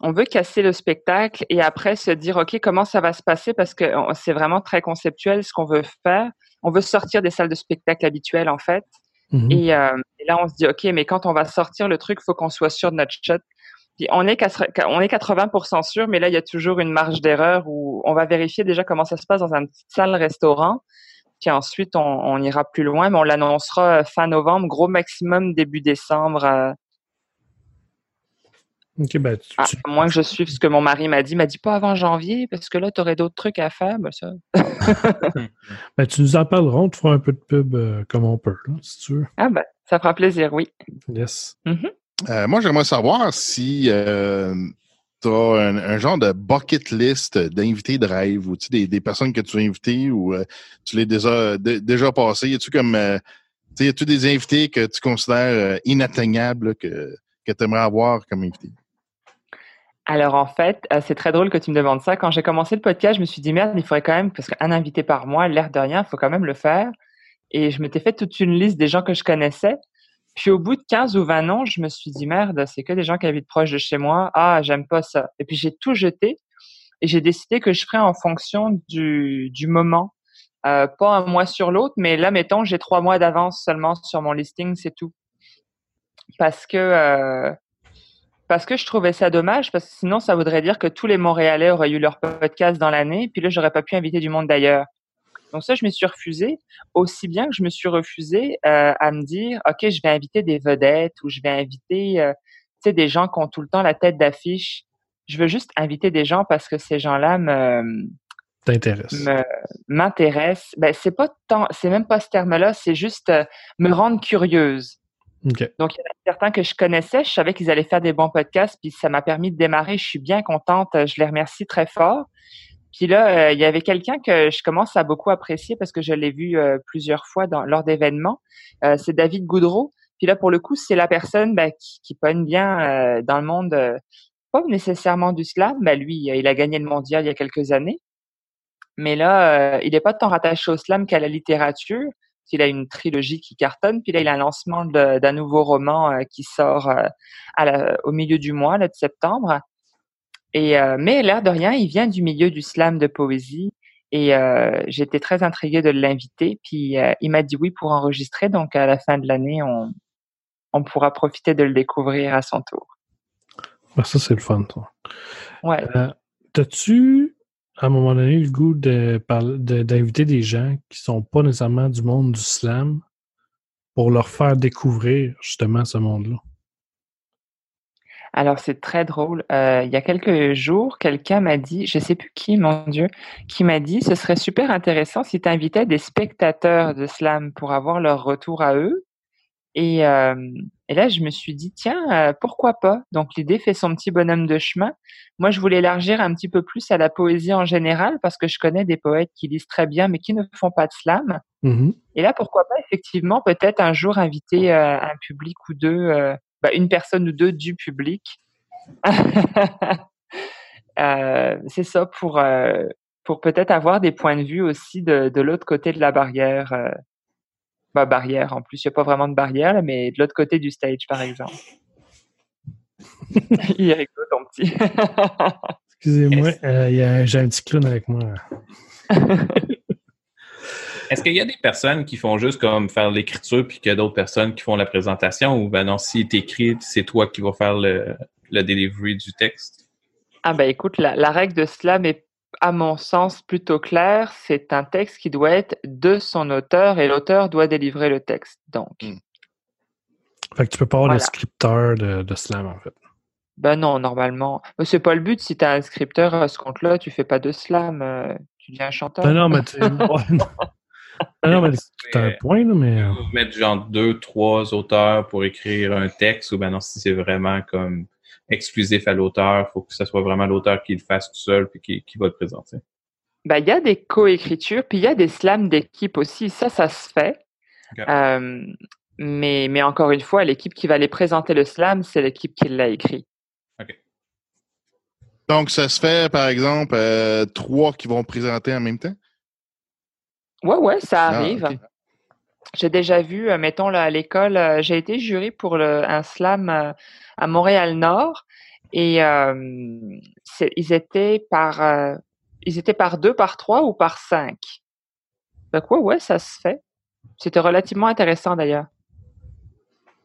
On veut casser le spectacle et après se dire, OK, comment ça va se passer? Parce que c'est vraiment très conceptuel ce qu'on veut faire. On veut sortir des salles de spectacle habituelles, en fait. Mhm. Et, euh, là, on se dit, OK, mais quand on va sortir le truc, faut qu'on soit sûr de notre shot. Puis on est, 80 on est 80% sûr, mais là, il y a toujours une marge d'erreur où on va vérifier déjà comment ça se passe dans une petite salle restaurant. Puis ensuite, on, on ira plus loin, mais on l'annoncera euh, fin novembre, gros maximum début décembre. euh, Ok, ben, tu- à tu- moins que je suive ce que mon mari m'a dit. Il m'a dit pas avant janvier, parce que là, tu aurais d'autres trucs à faire. Ben ça. ben, tu nous en parleras, on te fera un peu de pub euh, comme on peut, là, si tu veux. Ah ben, ça fera plaisir, oui. Yes. Euh, moi, j'aimerais savoir si tu as un, un genre de bucket list d'invités de rêve ou tu des, des personnes que tu veux inviter ou euh, tu l'as déjà, dé- déjà passé. Y a-tu comme euh, tu sais, y a-tu des invités que tu considères euh, inatteignables là, que, que tu aimerais avoir comme invité? Alors en fait, euh, c'est très drôle que tu me demandes ça. Quand j'ai commencé le podcast, je me suis dit merde, il faudrait quand même, parce qu'un invité par mois, l'air de rien, il faut quand même le faire. Et je m'étais fait toute une liste des gens que je connaissais. Puis au bout de 15 ou 20 ans, je me suis dit merde, c'est que des gens qui habitent proche de chez moi. Ah, j'aime pas ça. Et puis j'ai tout jeté et j'ai décidé que je ferais en fonction du, du moment. Euh, pas un mois sur l'autre, mais là, mettons, j'ai trois mois d'avance seulement sur mon listing, c'est tout. Parce que euh, parce que je trouvais ça dommage, parce que sinon, ça voudrait dire que tous les Montréalais auraient eu leur podcast dans l'année, puis là, j'aurais pas pu inviter du monde d'ailleurs. Donc ça, je me suis refusée, aussi bien que je me suis refusée euh, à me dire, OK, je vais inviter des vedettes ou je vais inviter euh, des gens qui ont tout le temps la tête d'affiche. Je veux juste inviter des gens parce que ces gens-là me, T'intéresse. me- m'intéressent. Ben, c'est pas tant, c'est même pas ce terme-là, c'est juste euh, me rendre curieuse. Donc, il y en a certains que je connaissais, je savais qu'ils allaient faire des bons podcasts, puis ça m'a permis de démarrer. Je suis bien contente, je les remercie très fort. Puis là, euh, il y avait quelqu'un que je commence à beaucoup apprécier parce que je l'ai vu euh, plusieurs fois lors d'événements. Euh, c'est David Goudreau. Puis là, pour le coup, c'est la personne ben, qui, qui pogne bien dans le monde, pas nécessairement du slam. Ben, lui, il a gagné le mondial il y a quelques années. Mais là, il n'est pas tant rattaché au slam qu'à la littérature. Il a une trilogie qui cartonne, puis là, il a un lancement d'un nouveau roman euh, qui sort euh, à la- au milieu du mois, là, de septembre. Et, euh, mais l'air de rien, il vient du milieu du slam de poésie. Et j'étais très intriguée de l'inviter. Puis il m'a dit oui pour enregistrer. Donc à la fin de l'année, on, on pourra profiter de le découvrir à son tour. Ah, ça, c'est le fun, toi. Ouais. T'as-tu, à un moment donné, le goût de d'inviter des gens qui sont pas nécessairement du monde du slam pour leur faire découvrir justement ce monde-là? Alors c'est très drôle. Euh, il y a quelques jours, quelqu'un m'a dit, je sais plus qui, mon Dieu, qui m'a dit, ce serait super intéressant si tu invitais des spectateurs de slam pour avoir leur retour à eux. Et, euh, et là, je me suis dit, tiens, euh, pourquoi pas? Donc l'idée fait son petit bonhomme de chemin. Moi, je voulais élargir un petit peu plus à la poésie en général parce que je connais des poètes qui lisent très bien mais qui ne font pas de slam. Mhm. Et là, pourquoi pas effectivement peut-être un jour inviter euh, un public ou deux, euh, bah, une personne ou deux du public. Euh, c'est ça pour euh, pour peut-être avoir des points de vue aussi de, de l'autre côté de la barrière. Bah, barrière en plus, il n'y a pas vraiment de barrière, là, mais de l'autre côté du stage, par exemple. il est rigolo, ton petit. Excusez-moi, euh, il y a- j'ai un petit clown avec moi. Est-ce qu'il y a des personnes qui font juste comme faire l'écriture puis qu'il y a d'autres personnes qui font la présentation ou ben non, si t'écris, c'est toi qui vas faire le, le delivery du texte? Ah bah écoute, la, la règle de slam est à mon sens plutôt claire. C'est un texte qui doit être de son auteur et l'auteur doit délivrer le texte. Donc, Mm. Fait que tu peux pas avoir de Voilà. scripteur de, de slam, en fait. ben non, normalement. Mais c'est pas le but. Si tu as un scripteur à ce compte-là, tu fais pas de slam, euh, tu deviens un chanteur. Non, non, mais tu ouais, non. non, mais c'est un point, là, mais. euh, Mettre genre deux, trois auteurs pour écrire un texte ou ben non, si c'est vraiment comme exclusif à l'auteur, faut que ce soit vraiment l'auteur qui le fasse tout seul puis qui, qui va le présenter. Ben, il y a des coécritures, puis il y a des slams d'équipe aussi. Ça, ça se fait. Ok. Euh, mais, mais encore une fois, l'équipe qui va aller présenter le slam, c'est l'équipe qui l'a écrit. Donc, ça se fait, par exemple, euh, trois qui vont présenter en même temps? Ouais, ouais, ça Ah, arrive. J'ai déjà vu, euh, mettons, là, à l'école, euh, j'ai été jury pour le, un slam euh, à Montréal-Nord et euh, c'est- ils étaient par euh, ils étaient par deux, par trois ou par cinq. Donc, ouais, ouais, ça se fait. C'était relativement intéressant d'ailleurs.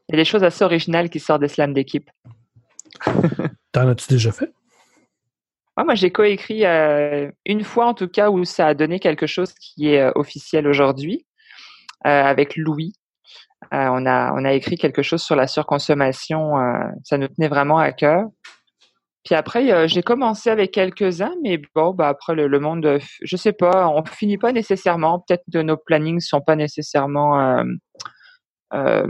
Il y a des choses assez originales qui sortent des slams d'équipe. T'en as-tu déjà fait? Ouais, moi, j'ai coécrit euh, une fois en tout cas où ça a donné quelque chose qui est officiel aujourd'hui avec Louis. Euh, on, a, on a écrit quelque chose sur la surconsommation. euh, ça nous tenait vraiment à cœur. Puis après, euh, j'ai commencé avec quelques-uns, mais bon, bah après le, le monde, euh, je sais pas, on finit pas nécessairement. Peut-être que nos plannings sont pas nécessairement euh, euh,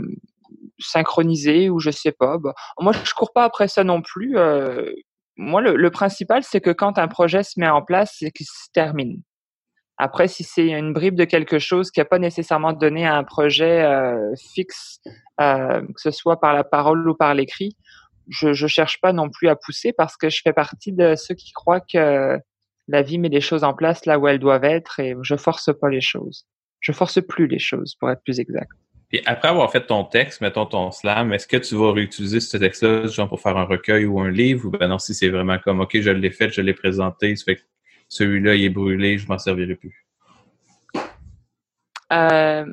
synchronisés ou je sais pas. Bah, moi, je cours pas après ça non plus. euh, moi, le principal, c'est que quand un projet se met en place, c'est qu'il se termine. Après, si c'est une bribe de quelque chose qui n'a pas nécessairement donné à un projet euh, fixe, euh, que ce soit par la parole ou par l'écrit, je ne cherche pas non plus à pousser parce que je fais partie de ceux qui croient que la vie met les choses en place là où elles doivent être et je force pas les choses. Je force plus les choses, pour être plus exact. Puis après avoir fait ton texte, mettons ton slam, est-ce que tu vas réutiliser ce texte-là, genre pour faire un recueil ou un livre, ou ben non, si c'est vraiment comme OK, je l'ai fait, je l'ai présenté, ça fait celui-là, il est brûlé, je m'en servirai plus. Euh,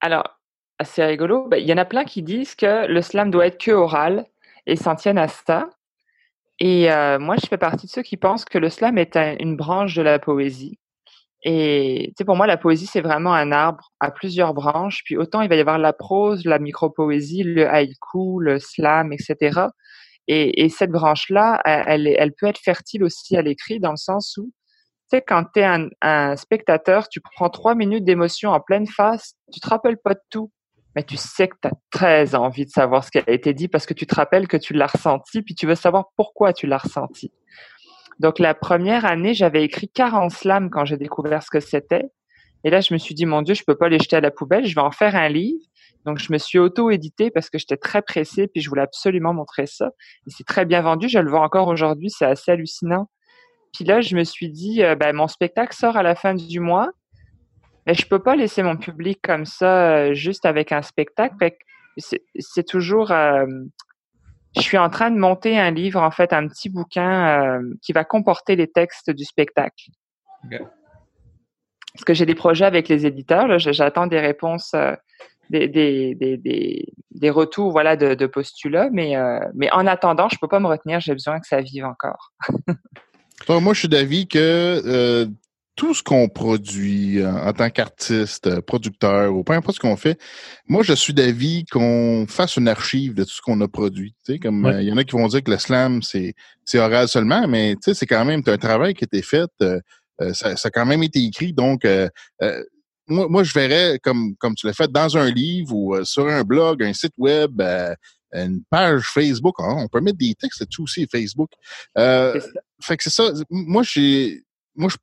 alors, assez rigolo. Ben, Il y en a plein qui disent que le slam doit être que oral et s'en tiennent à ça. Et euh, moi, je fais partie de ceux qui pensent que le slam est un- une branche de la poésie. Et pour moi, la poésie, c'est vraiment un arbre à plusieurs branches. Puis autant il va y avoir la prose, la micropoésie, le haïku, le slam, etc. Et, et cette branche-là, elle, elle peut être fertile aussi à l'écrit dans le sens où, tu sais, quand tu es un, un spectateur, tu prends trois minutes d'émotion en pleine face, tu te rappelles pas de tout, mais tu sais que tu as très envie de savoir ce qui a été dit parce que tu te rappelles que tu l'as ressenti, puis tu veux savoir pourquoi tu l'as ressenti. Donc la première année, j'avais écrit 40 slams quand j'ai découvert ce que c'était. Et là, je me suis dit, mon Dieu, je peux pas les jeter à la poubelle, je vais en faire un livre. Donc, je me suis auto-édité parce que j'étais très pressée, puis je voulais absolument montrer ça. Et c'est très bien vendu, je le vois encore aujourd'hui, c'est assez hallucinant. Puis là, je me suis dit, euh, ben, mon spectacle sort à la fin du mois, mais je peux pas laisser mon public comme ça, euh, juste avec un spectacle. C'est toujours... euh, je suis en train de monter un livre, en fait, un petit bouquin qui va comporter les textes du spectacle. Parce que j'ai des projets avec les éditeurs, j'attends des réponses, des, des, des, des, des retours voilà, de, de postulats, mais, euh, mais en attendant, je peux pas me retenir, j'ai besoin que ça vive encore. Moi, je suis d'avis que euh, tout ce qu'on produit euh, en tant qu'artiste, euh, producteur, ou peu importe ce qu'on fait, moi, je suis d'avis qu'on fasse une archive de tout ce qu'on a produit. Tu sais, comme Ouais. euh, il y en a qui vont dire que le slam, c'est c'est oral seulement, mais tu sais, c'est quand même un travail qui a été fait. euh, euh, ça, ça a quand même été écrit. Donc, euh, euh, moi, moi, je verrais comme comme tu l'as fait dans un livre ou euh, sur un blog, un site web. euh, une page Facebook, Ah, on peut mettre des textes là-dessus aussi, Facebook. Euh, fait que c'est ça. Moi, j'ai, moi, je,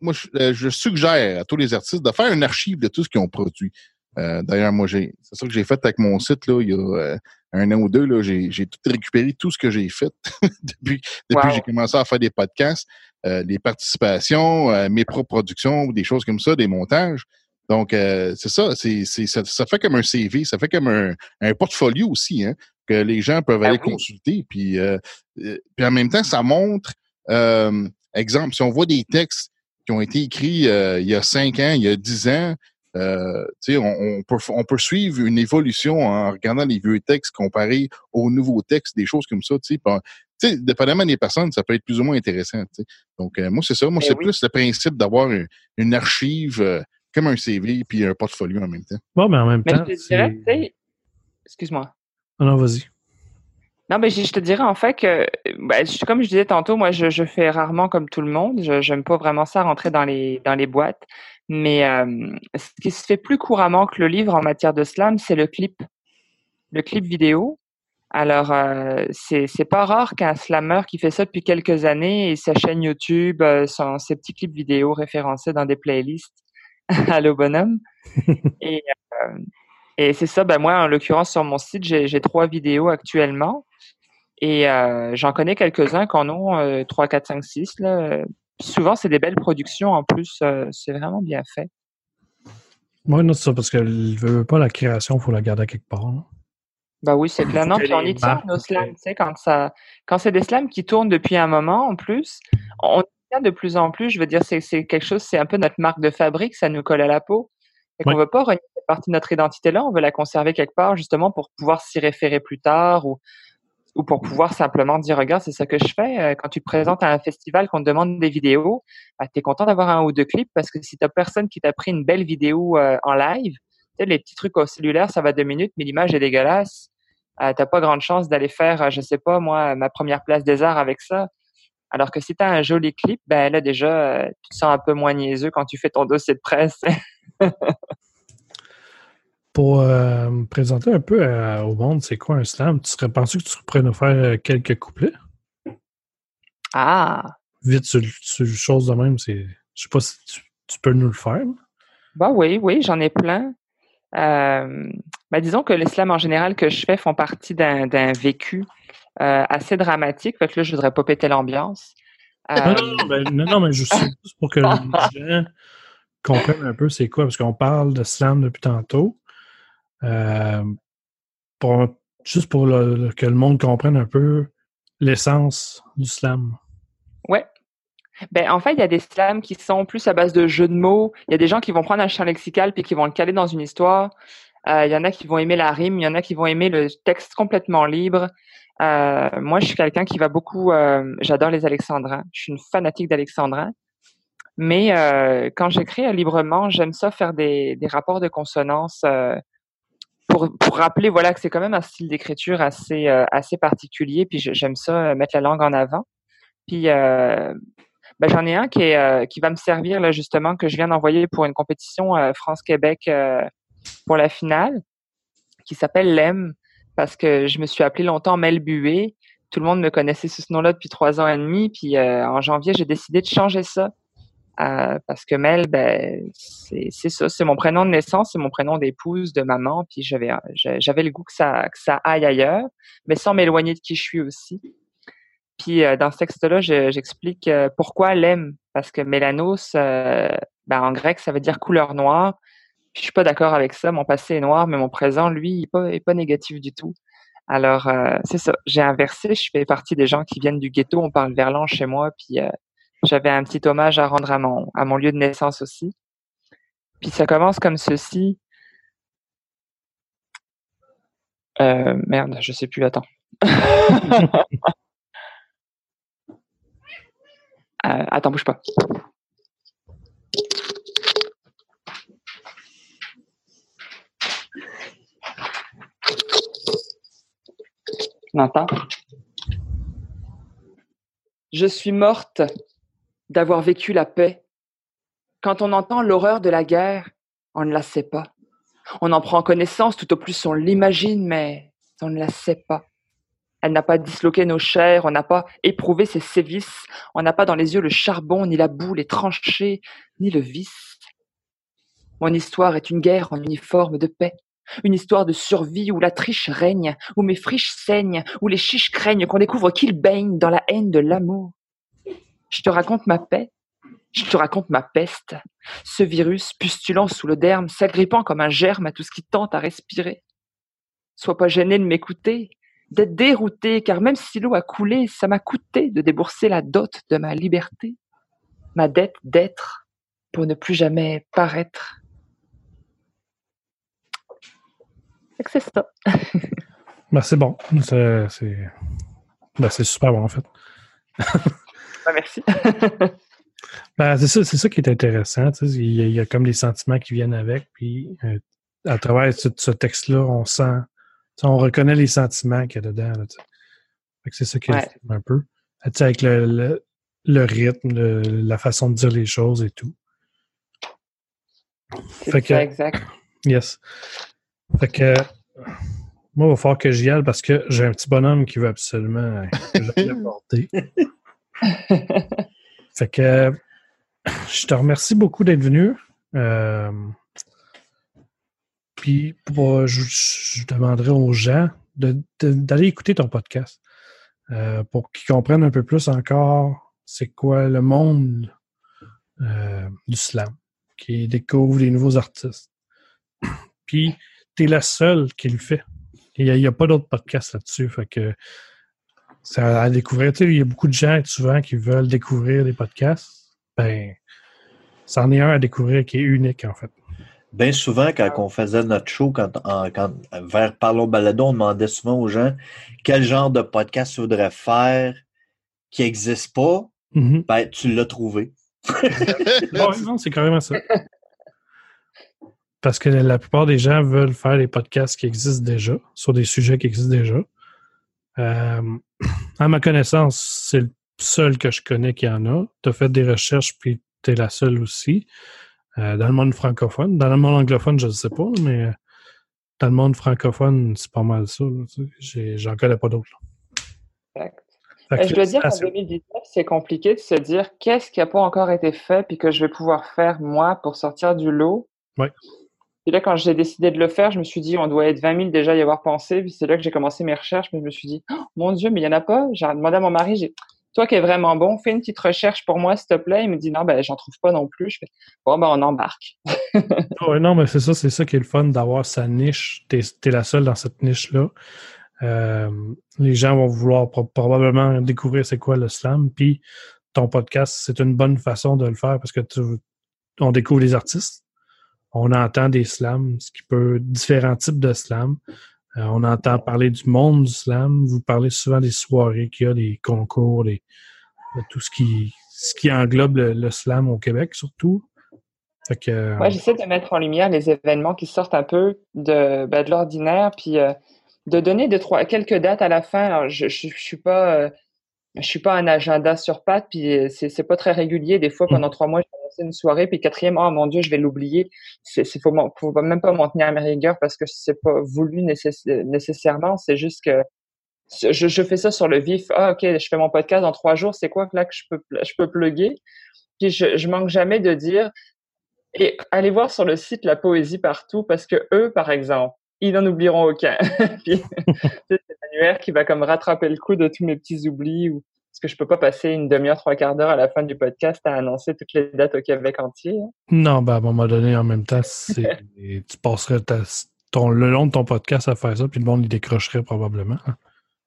moi, je, euh, je suggère à tous les artistes de faire une archive de tout ce qu'ils ont produit. Euh, D'ailleurs, moi, j'ai, c'est ça que j'ai fait avec mon site là, il y a euh, un an ou deux. Là, j'ai, j'ai tout récupéré tout ce que j'ai fait depuis, depuis Wow. que j'ai commencé à faire des podcasts, euh, les participations, euh, mes propres productions, ou des choses comme ça, des montages. Donc, euh, c'est ça, c'est, c'est, ça, ça fait comme un CV, ça fait comme un, un portfolio aussi, hein, que les gens peuvent Ah aller oui. consulter. Puis, euh, euh, puis en même temps, ça montre, euh, exemple, si on voit des textes qui ont été écrits euh, il y a cinq ans, il y a dix ans, euh, tu sais, on, on, peut, on peut suivre une évolution en regardant les vieux textes comparés aux nouveaux textes, des choses comme ça. Tu sais, Puis, tu sais, dépendamment des personnes, ça peut être plus ou moins intéressant. Donc, euh, moi, c'est ça. Moi, Eh c'est oui. plus le principe d'avoir une, une archive euh, comme un CV puis un portfolio en même temps. Bon, mais en même Mais je temps. te dirais, c'est- tu sais, excuse-moi. Ah non, vas-y. Non, mais je je te dirais en fait que, ben, je- comme je disais tantôt, moi, je, je fais rarement comme tout le monde. Je n'aime pas vraiment ça rentrer dans les, dans les boîtes. Mais euh, ce qui se fait plus couramment que le livre en matière de slam, c'est le clip, le clip vidéo. Alors, euh, c'est pas rare qu'un slammer qui fait ça depuis quelques années et sa chaîne YouTube, son, ses petits clips vidéo référencés dans des playlists. Allô bonhomme. et euh, et c'est ça, ben moi, en l'occurrence, sur mon site, j'ai trois vidéos actuellement. Et euh, j'en connais quelques-uns qui en ont euh, 3, 4, 5, 6. Là. Souvent, c'est des belles productions en plus. euh, c'est vraiment bien fait. Moi, non, c'est ça, parce qu'il veut pas la création, il faut la garder à quelque part. là. Bah oui, c'est clair. Non, que puis on tient marques, nos slams, tu sais, quand ça, quand c'est des slams qui tournent depuis un moment en plus, on y tient de plus en plus. Je veux dire, c'est c'est quelque chose, c'est un peu notre marque de fabrique, ça nous colle à la peau. Et qu'on Ouais. veut pas renier cette partie de notre identité-là, on veut la conserver quelque part justement pour pouvoir s'y référer plus tard ou, ou pour pouvoir simplement dire, regarde, c'est ça que je fais. Euh, Quand tu te présentes à un festival, qu'on te demande des vidéos, bah, tu es content d'avoir un ou deux clips parce que si tu personne qui t'a pris une belle vidéo euh, en live, tu les petits trucs au cellulaire, ça va deux minutes, mais l'image est dégueulasse. Euh, t'as pas grande chance d'aller faire, euh, je sais pas, moi, ma première place des arts avec ça. Alors que si tu as un joli clip, ben là déjà, euh, tu te sens un peu moins niaiseux quand tu fais ton dossier de presse. Pour euh, me présenter un peu à- au monde, c'est quoi un slam? Tu serais pensé que tu pourrais nous faire euh, quelques couplets? ah, Vite sur, sur chose de même, c'est. Je sais pas si tu, tu peux nous le faire. bah oui, oui, j'en ai plein. Euh, ben disons que les slams en général que je fais font partie d'un vécu euh, assez dramatique. Fait que là, je voudrais pas péter l'ambiance. Euh, Non, non, non, ben, non, non, mais juste pour que les gens comprennent un peu c'est quoi, parce qu'on parle de slam depuis tantôt. Euh, pour, juste pour le- que le monde comprenne un peu l'essence du slam. Ouais. Ben, en fait, il y a des slams qui sont plus à base de jeux de mots. Il y a des gens qui vont prendre un champ lexical puis qui vont le caler dans une histoire. Euh, il y en a qui vont aimer la rime, il y en a qui vont aimer le texte complètement libre. Euh, moi, je suis quelqu'un qui va beaucoup. J'adore les alexandrins. Je suis une fanatique d'alexandrins. Mais quand j'écris librement, j'aime ça faire des, des rapports de consonance pour, pour rappeler voilà que c'est quand même un style d'écriture assez euh, assez particulier. Puis j'aime ça euh, mettre la langue en avant. Puis euh, ben, j'en ai un qui qui va me servir là justement que je viens d'envoyer pour une compétition France-Québec euh, pour la finale qui s'appelle Lem parce que je me suis appelé longtemps Mel Bué. Tout le monde me connaissait sous ce nom-là depuis trois ans et demi. Puis en janvier, j'ai décidé de changer ça euh, parce que Mel, ben c'est ça, c'est mon prénom de naissance, c'est mon prénom d'épouse, de maman. Puis j'avais le goût que ça que ça aille ailleurs, mais sans m'éloigner de qui je suis aussi. Puis euh, dans ce texte-là, je- j'explique euh, pourquoi l'aime. Parce que mélanos, ben, en grec, ça veut dire couleur noire. Puis je suis pas d'accord avec ça. Mon passé est noir, mais mon présent, lui, il est pas, pas négatif du tout. Alors, c'est ça. J'ai inversé. Je fais partie des gens qui viennent du ghetto. On parle verlan chez moi. Puis j'avais un petit hommage à rendre à mon, à mon lieu de naissance aussi. Puis ça commence comme ceci. Euh, merde, je sais plus. Attends. Euh, attends, bouge pas. Tu m'entends? Je suis morte d'avoir vécu la paix. Quand on entend l'horreur de la guerre, on ne la sait pas. On en prend connaissance, tout au plus on l'imagine, mais on ne la sait pas. Elle n'a pas disloqué nos chairs, on n'a pas éprouvé ses sévices, on n'a pas dans les yeux le charbon, ni la boue, les tranchées, ni le vice. Mon histoire est une guerre en uniforme de paix, une histoire de survie où la triche règne, où mes friches saignent, où les chiches craignent qu'on découvre qu'ils baignent dans la haine de l'amour. Je te raconte ma paix, je te raconte ma peste, ce virus pustulant sous le derme, s'agrippant comme un germe à tout ce qui tente à respirer. Sois pas gêné de m'écouter, d'être dérouté, car même si l'eau a coulé, ça m'a coûté de débourser la dot de ma liberté, ma dette d'être, pour ne plus jamais paraître. C'est ça. Ben, c'est bon. Ben, c'est super bon, en fait. Ben, merci. Ben, c'est ça, c'est ça qui est intéressant. Il y, a, il y a comme des sentiments qui viennent avec. Puis, euh, à travers ce, ce texte-là, on sent, on reconnaît les sentiments qu'il y a dedans. c'est ça qui est Ouais. un peu. Avec le, le, le rythme, le- la façon de dire les choses et tout. C'est Fait que- ça, exact. Yes. Fait que moi, il va falloir que j'y aille parce que j'ai un petit bonhomme qui veut absolument que le porter. Fait que je te remercie beaucoup d'être venu. Euh, puis pour- je, demanderai aux gens d'aller écouter ton podcast euh, pour qu'ils comprennent un peu plus encore c'est quoi le monde euh, du slam, qu'ils découvrent des nouveaux artistes. Puis tu es la seule qui le fait. Il n'y a, pas d'autres podcasts là-dessus. Fait que ça à découvrir. Tu sais, il y a beaucoup de gens souvent qui veulent découvrir des podcasts. Ben, c'en est un à découvrir qui est unique, en fait. Bien souvent, quand on faisait notre show, quand, en- quand- vers Parlons Balado, on demandait souvent aux gens quel genre de podcast tu voudrais faire qui n'existe pas. Mhm. Ben, tu l'as trouvé. Ouais, non, c'est carrément ça. Parce que la plupart des gens veulent faire des podcasts qui existent déjà, sur des sujets qui existent déjà. Euh, à ma connaissance, c'est le seul que je connais qui en a. Tu as fait des recherches, puis tu es la seule aussi. Euh, dans le monde francophone. Dans le monde anglophone, je ne sais pas, mais euh, dans le monde francophone, c'est pas mal ça. J'en connais pas d'autres. Exact. Je dois dire qu'en félicitations. 2019, c'est compliqué de se dire qu'est-ce qui n'a pas encore été fait puis que je vais pouvoir faire moi pour sortir du lot. Ouais. Et là, quand j'ai décidé de le faire, je me suis dit, on doit être 20 000 déjà y avoir pensé. Puis c'est là que j'ai commencé mes recherches, mais je me suis dit, Oh, mon Dieu, mais il n'y en a pas. J'ai demandé à mon mari, j'ai, toi qui es vraiment bon, fais une petite recherche pour moi, s'il te plaît. Il me dit, non, ben, j'en trouve pas non plus. Je fais, bon, ben, on embarque. Ah ouais, non, mais c'est ça, c'est ça qui est le fun d'avoir sa niche. T'es es la seule dans cette niche-là. Euh, les gens vont vouloir pro- probablement découvrir c'est quoi le slam. Puis ton podcast, c'est une bonne façon de le faire parce que tu, on découvre les artistes, on entend des slams, ce qui peut différents types de slams. Euh, on entend parler du monde du slam. Vous parlez souvent des soirées qu'il y a, des concours, des, de tout ce qui, ce qui englobe le, le slam au Québec, surtout. Fait que, Moi, j'essaie de mettre en lumière les événements qui sortent un peu de, ben, de l'ordinaire, puis euh, de donner deux, trois, quelques dates à la fin. Alors, je, je, je suis pas, euh, je suis pas un agenda sur pattes, puis euh, c'est, c'est pas très régulier. Des fois, pendant trois mois, je une soirée, puis quatrième, oh mon Dieu, je vais l'oublier. C'est, c'est faut, faut même pas m'en tenir à mes rigueurs parce que c'est pas voulu nécess- nécessairement. C'est juste que je, je fais ça sur le vif. Ah, ok, je fais mon podcast dans trois jours. C'est quoi là que je peux, je peux plugger? Puis je, je manque jamais de dire, et allez voir sur le site La Poésie Partout parce que eux, par exemple, ils n'en oublieront aucun. Puis, c'est l'annuaire qui va comme rattraper le coup de tous mes petits oublis ou parce que je peux pas passer une demi-heure, trois quarts d'heure à la fin du podcast à annoncer toutes les dates au Québec entier? hein. Non, ben à un moment donné, en même temps, tu passerais ta- ton, le long de ton podcast à faire ça, puis le monde il décrocherait probablement.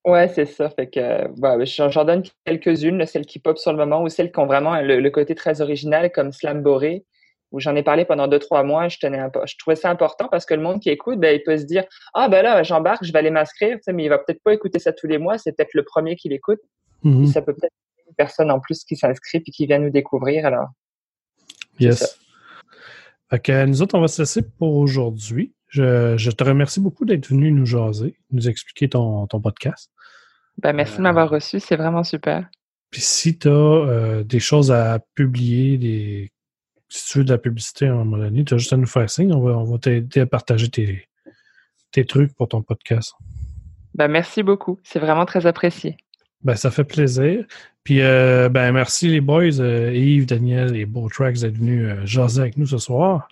Ouais, c'est ça. Fait que euh, bah, j'en donne quelques-unes, celles qui pop sur le moment ou celles qui ont vraiment le, le côté très original comme Slam Boré, où j'en ai parlé pendant deux, trois mois. Je tenais, je trouvais ça important parce que le monde qui écoute, ben, il peut se dire Ah ben là, j'embarque, je vais aller m'inscrire, mais il va peut-être pas écouter ça tous les mois, c'est peut-être le premier qui l'écoute. Mhm. Ça peut peut-être être une personne en plus qui s'inscrit puis qui vient nous découvrir. Alors. Yes. Fait que euh, nous autres, on va se laisser pour aujourd'hui. Je, je te remercie beaucoup d'être venu nous jaser, nous expliquer ton, ton podcast. ben, merci de m'avoir reçu, c'est vraiment super. Puis si tu as des choses à publier, des, si tu veux de la publicité à un moment donné, tu as juste à nous faire signe. On va, on va t'aider à partager tes, tes trucs pour ton podcast. Ben, merci beaucoup, c'est vraiment très apprécié. Ben, ça fait plaisir. Puis, euh, ben, merci les boys, euh, Yves, Daniel et Beau Tracks d'être venus euh, jaser avec nous ce soir.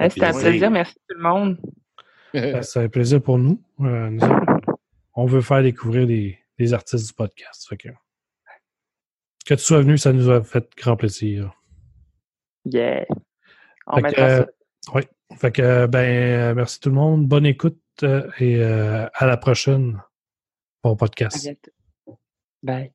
C'était un plaisir. merci tout le monde. Ben, ça fait plaisir pour nous. Euh, on veut faire découvrir des, des artistes du podcast. Fait que, que tu sois venu, ça nous a fait grand plaisir. Yeah. On Fait que, euh, ça. oui. Fait que, ben, merci tout le monde. Bonne écoute euh, et euh, à la prochaine pour podcast. Bye.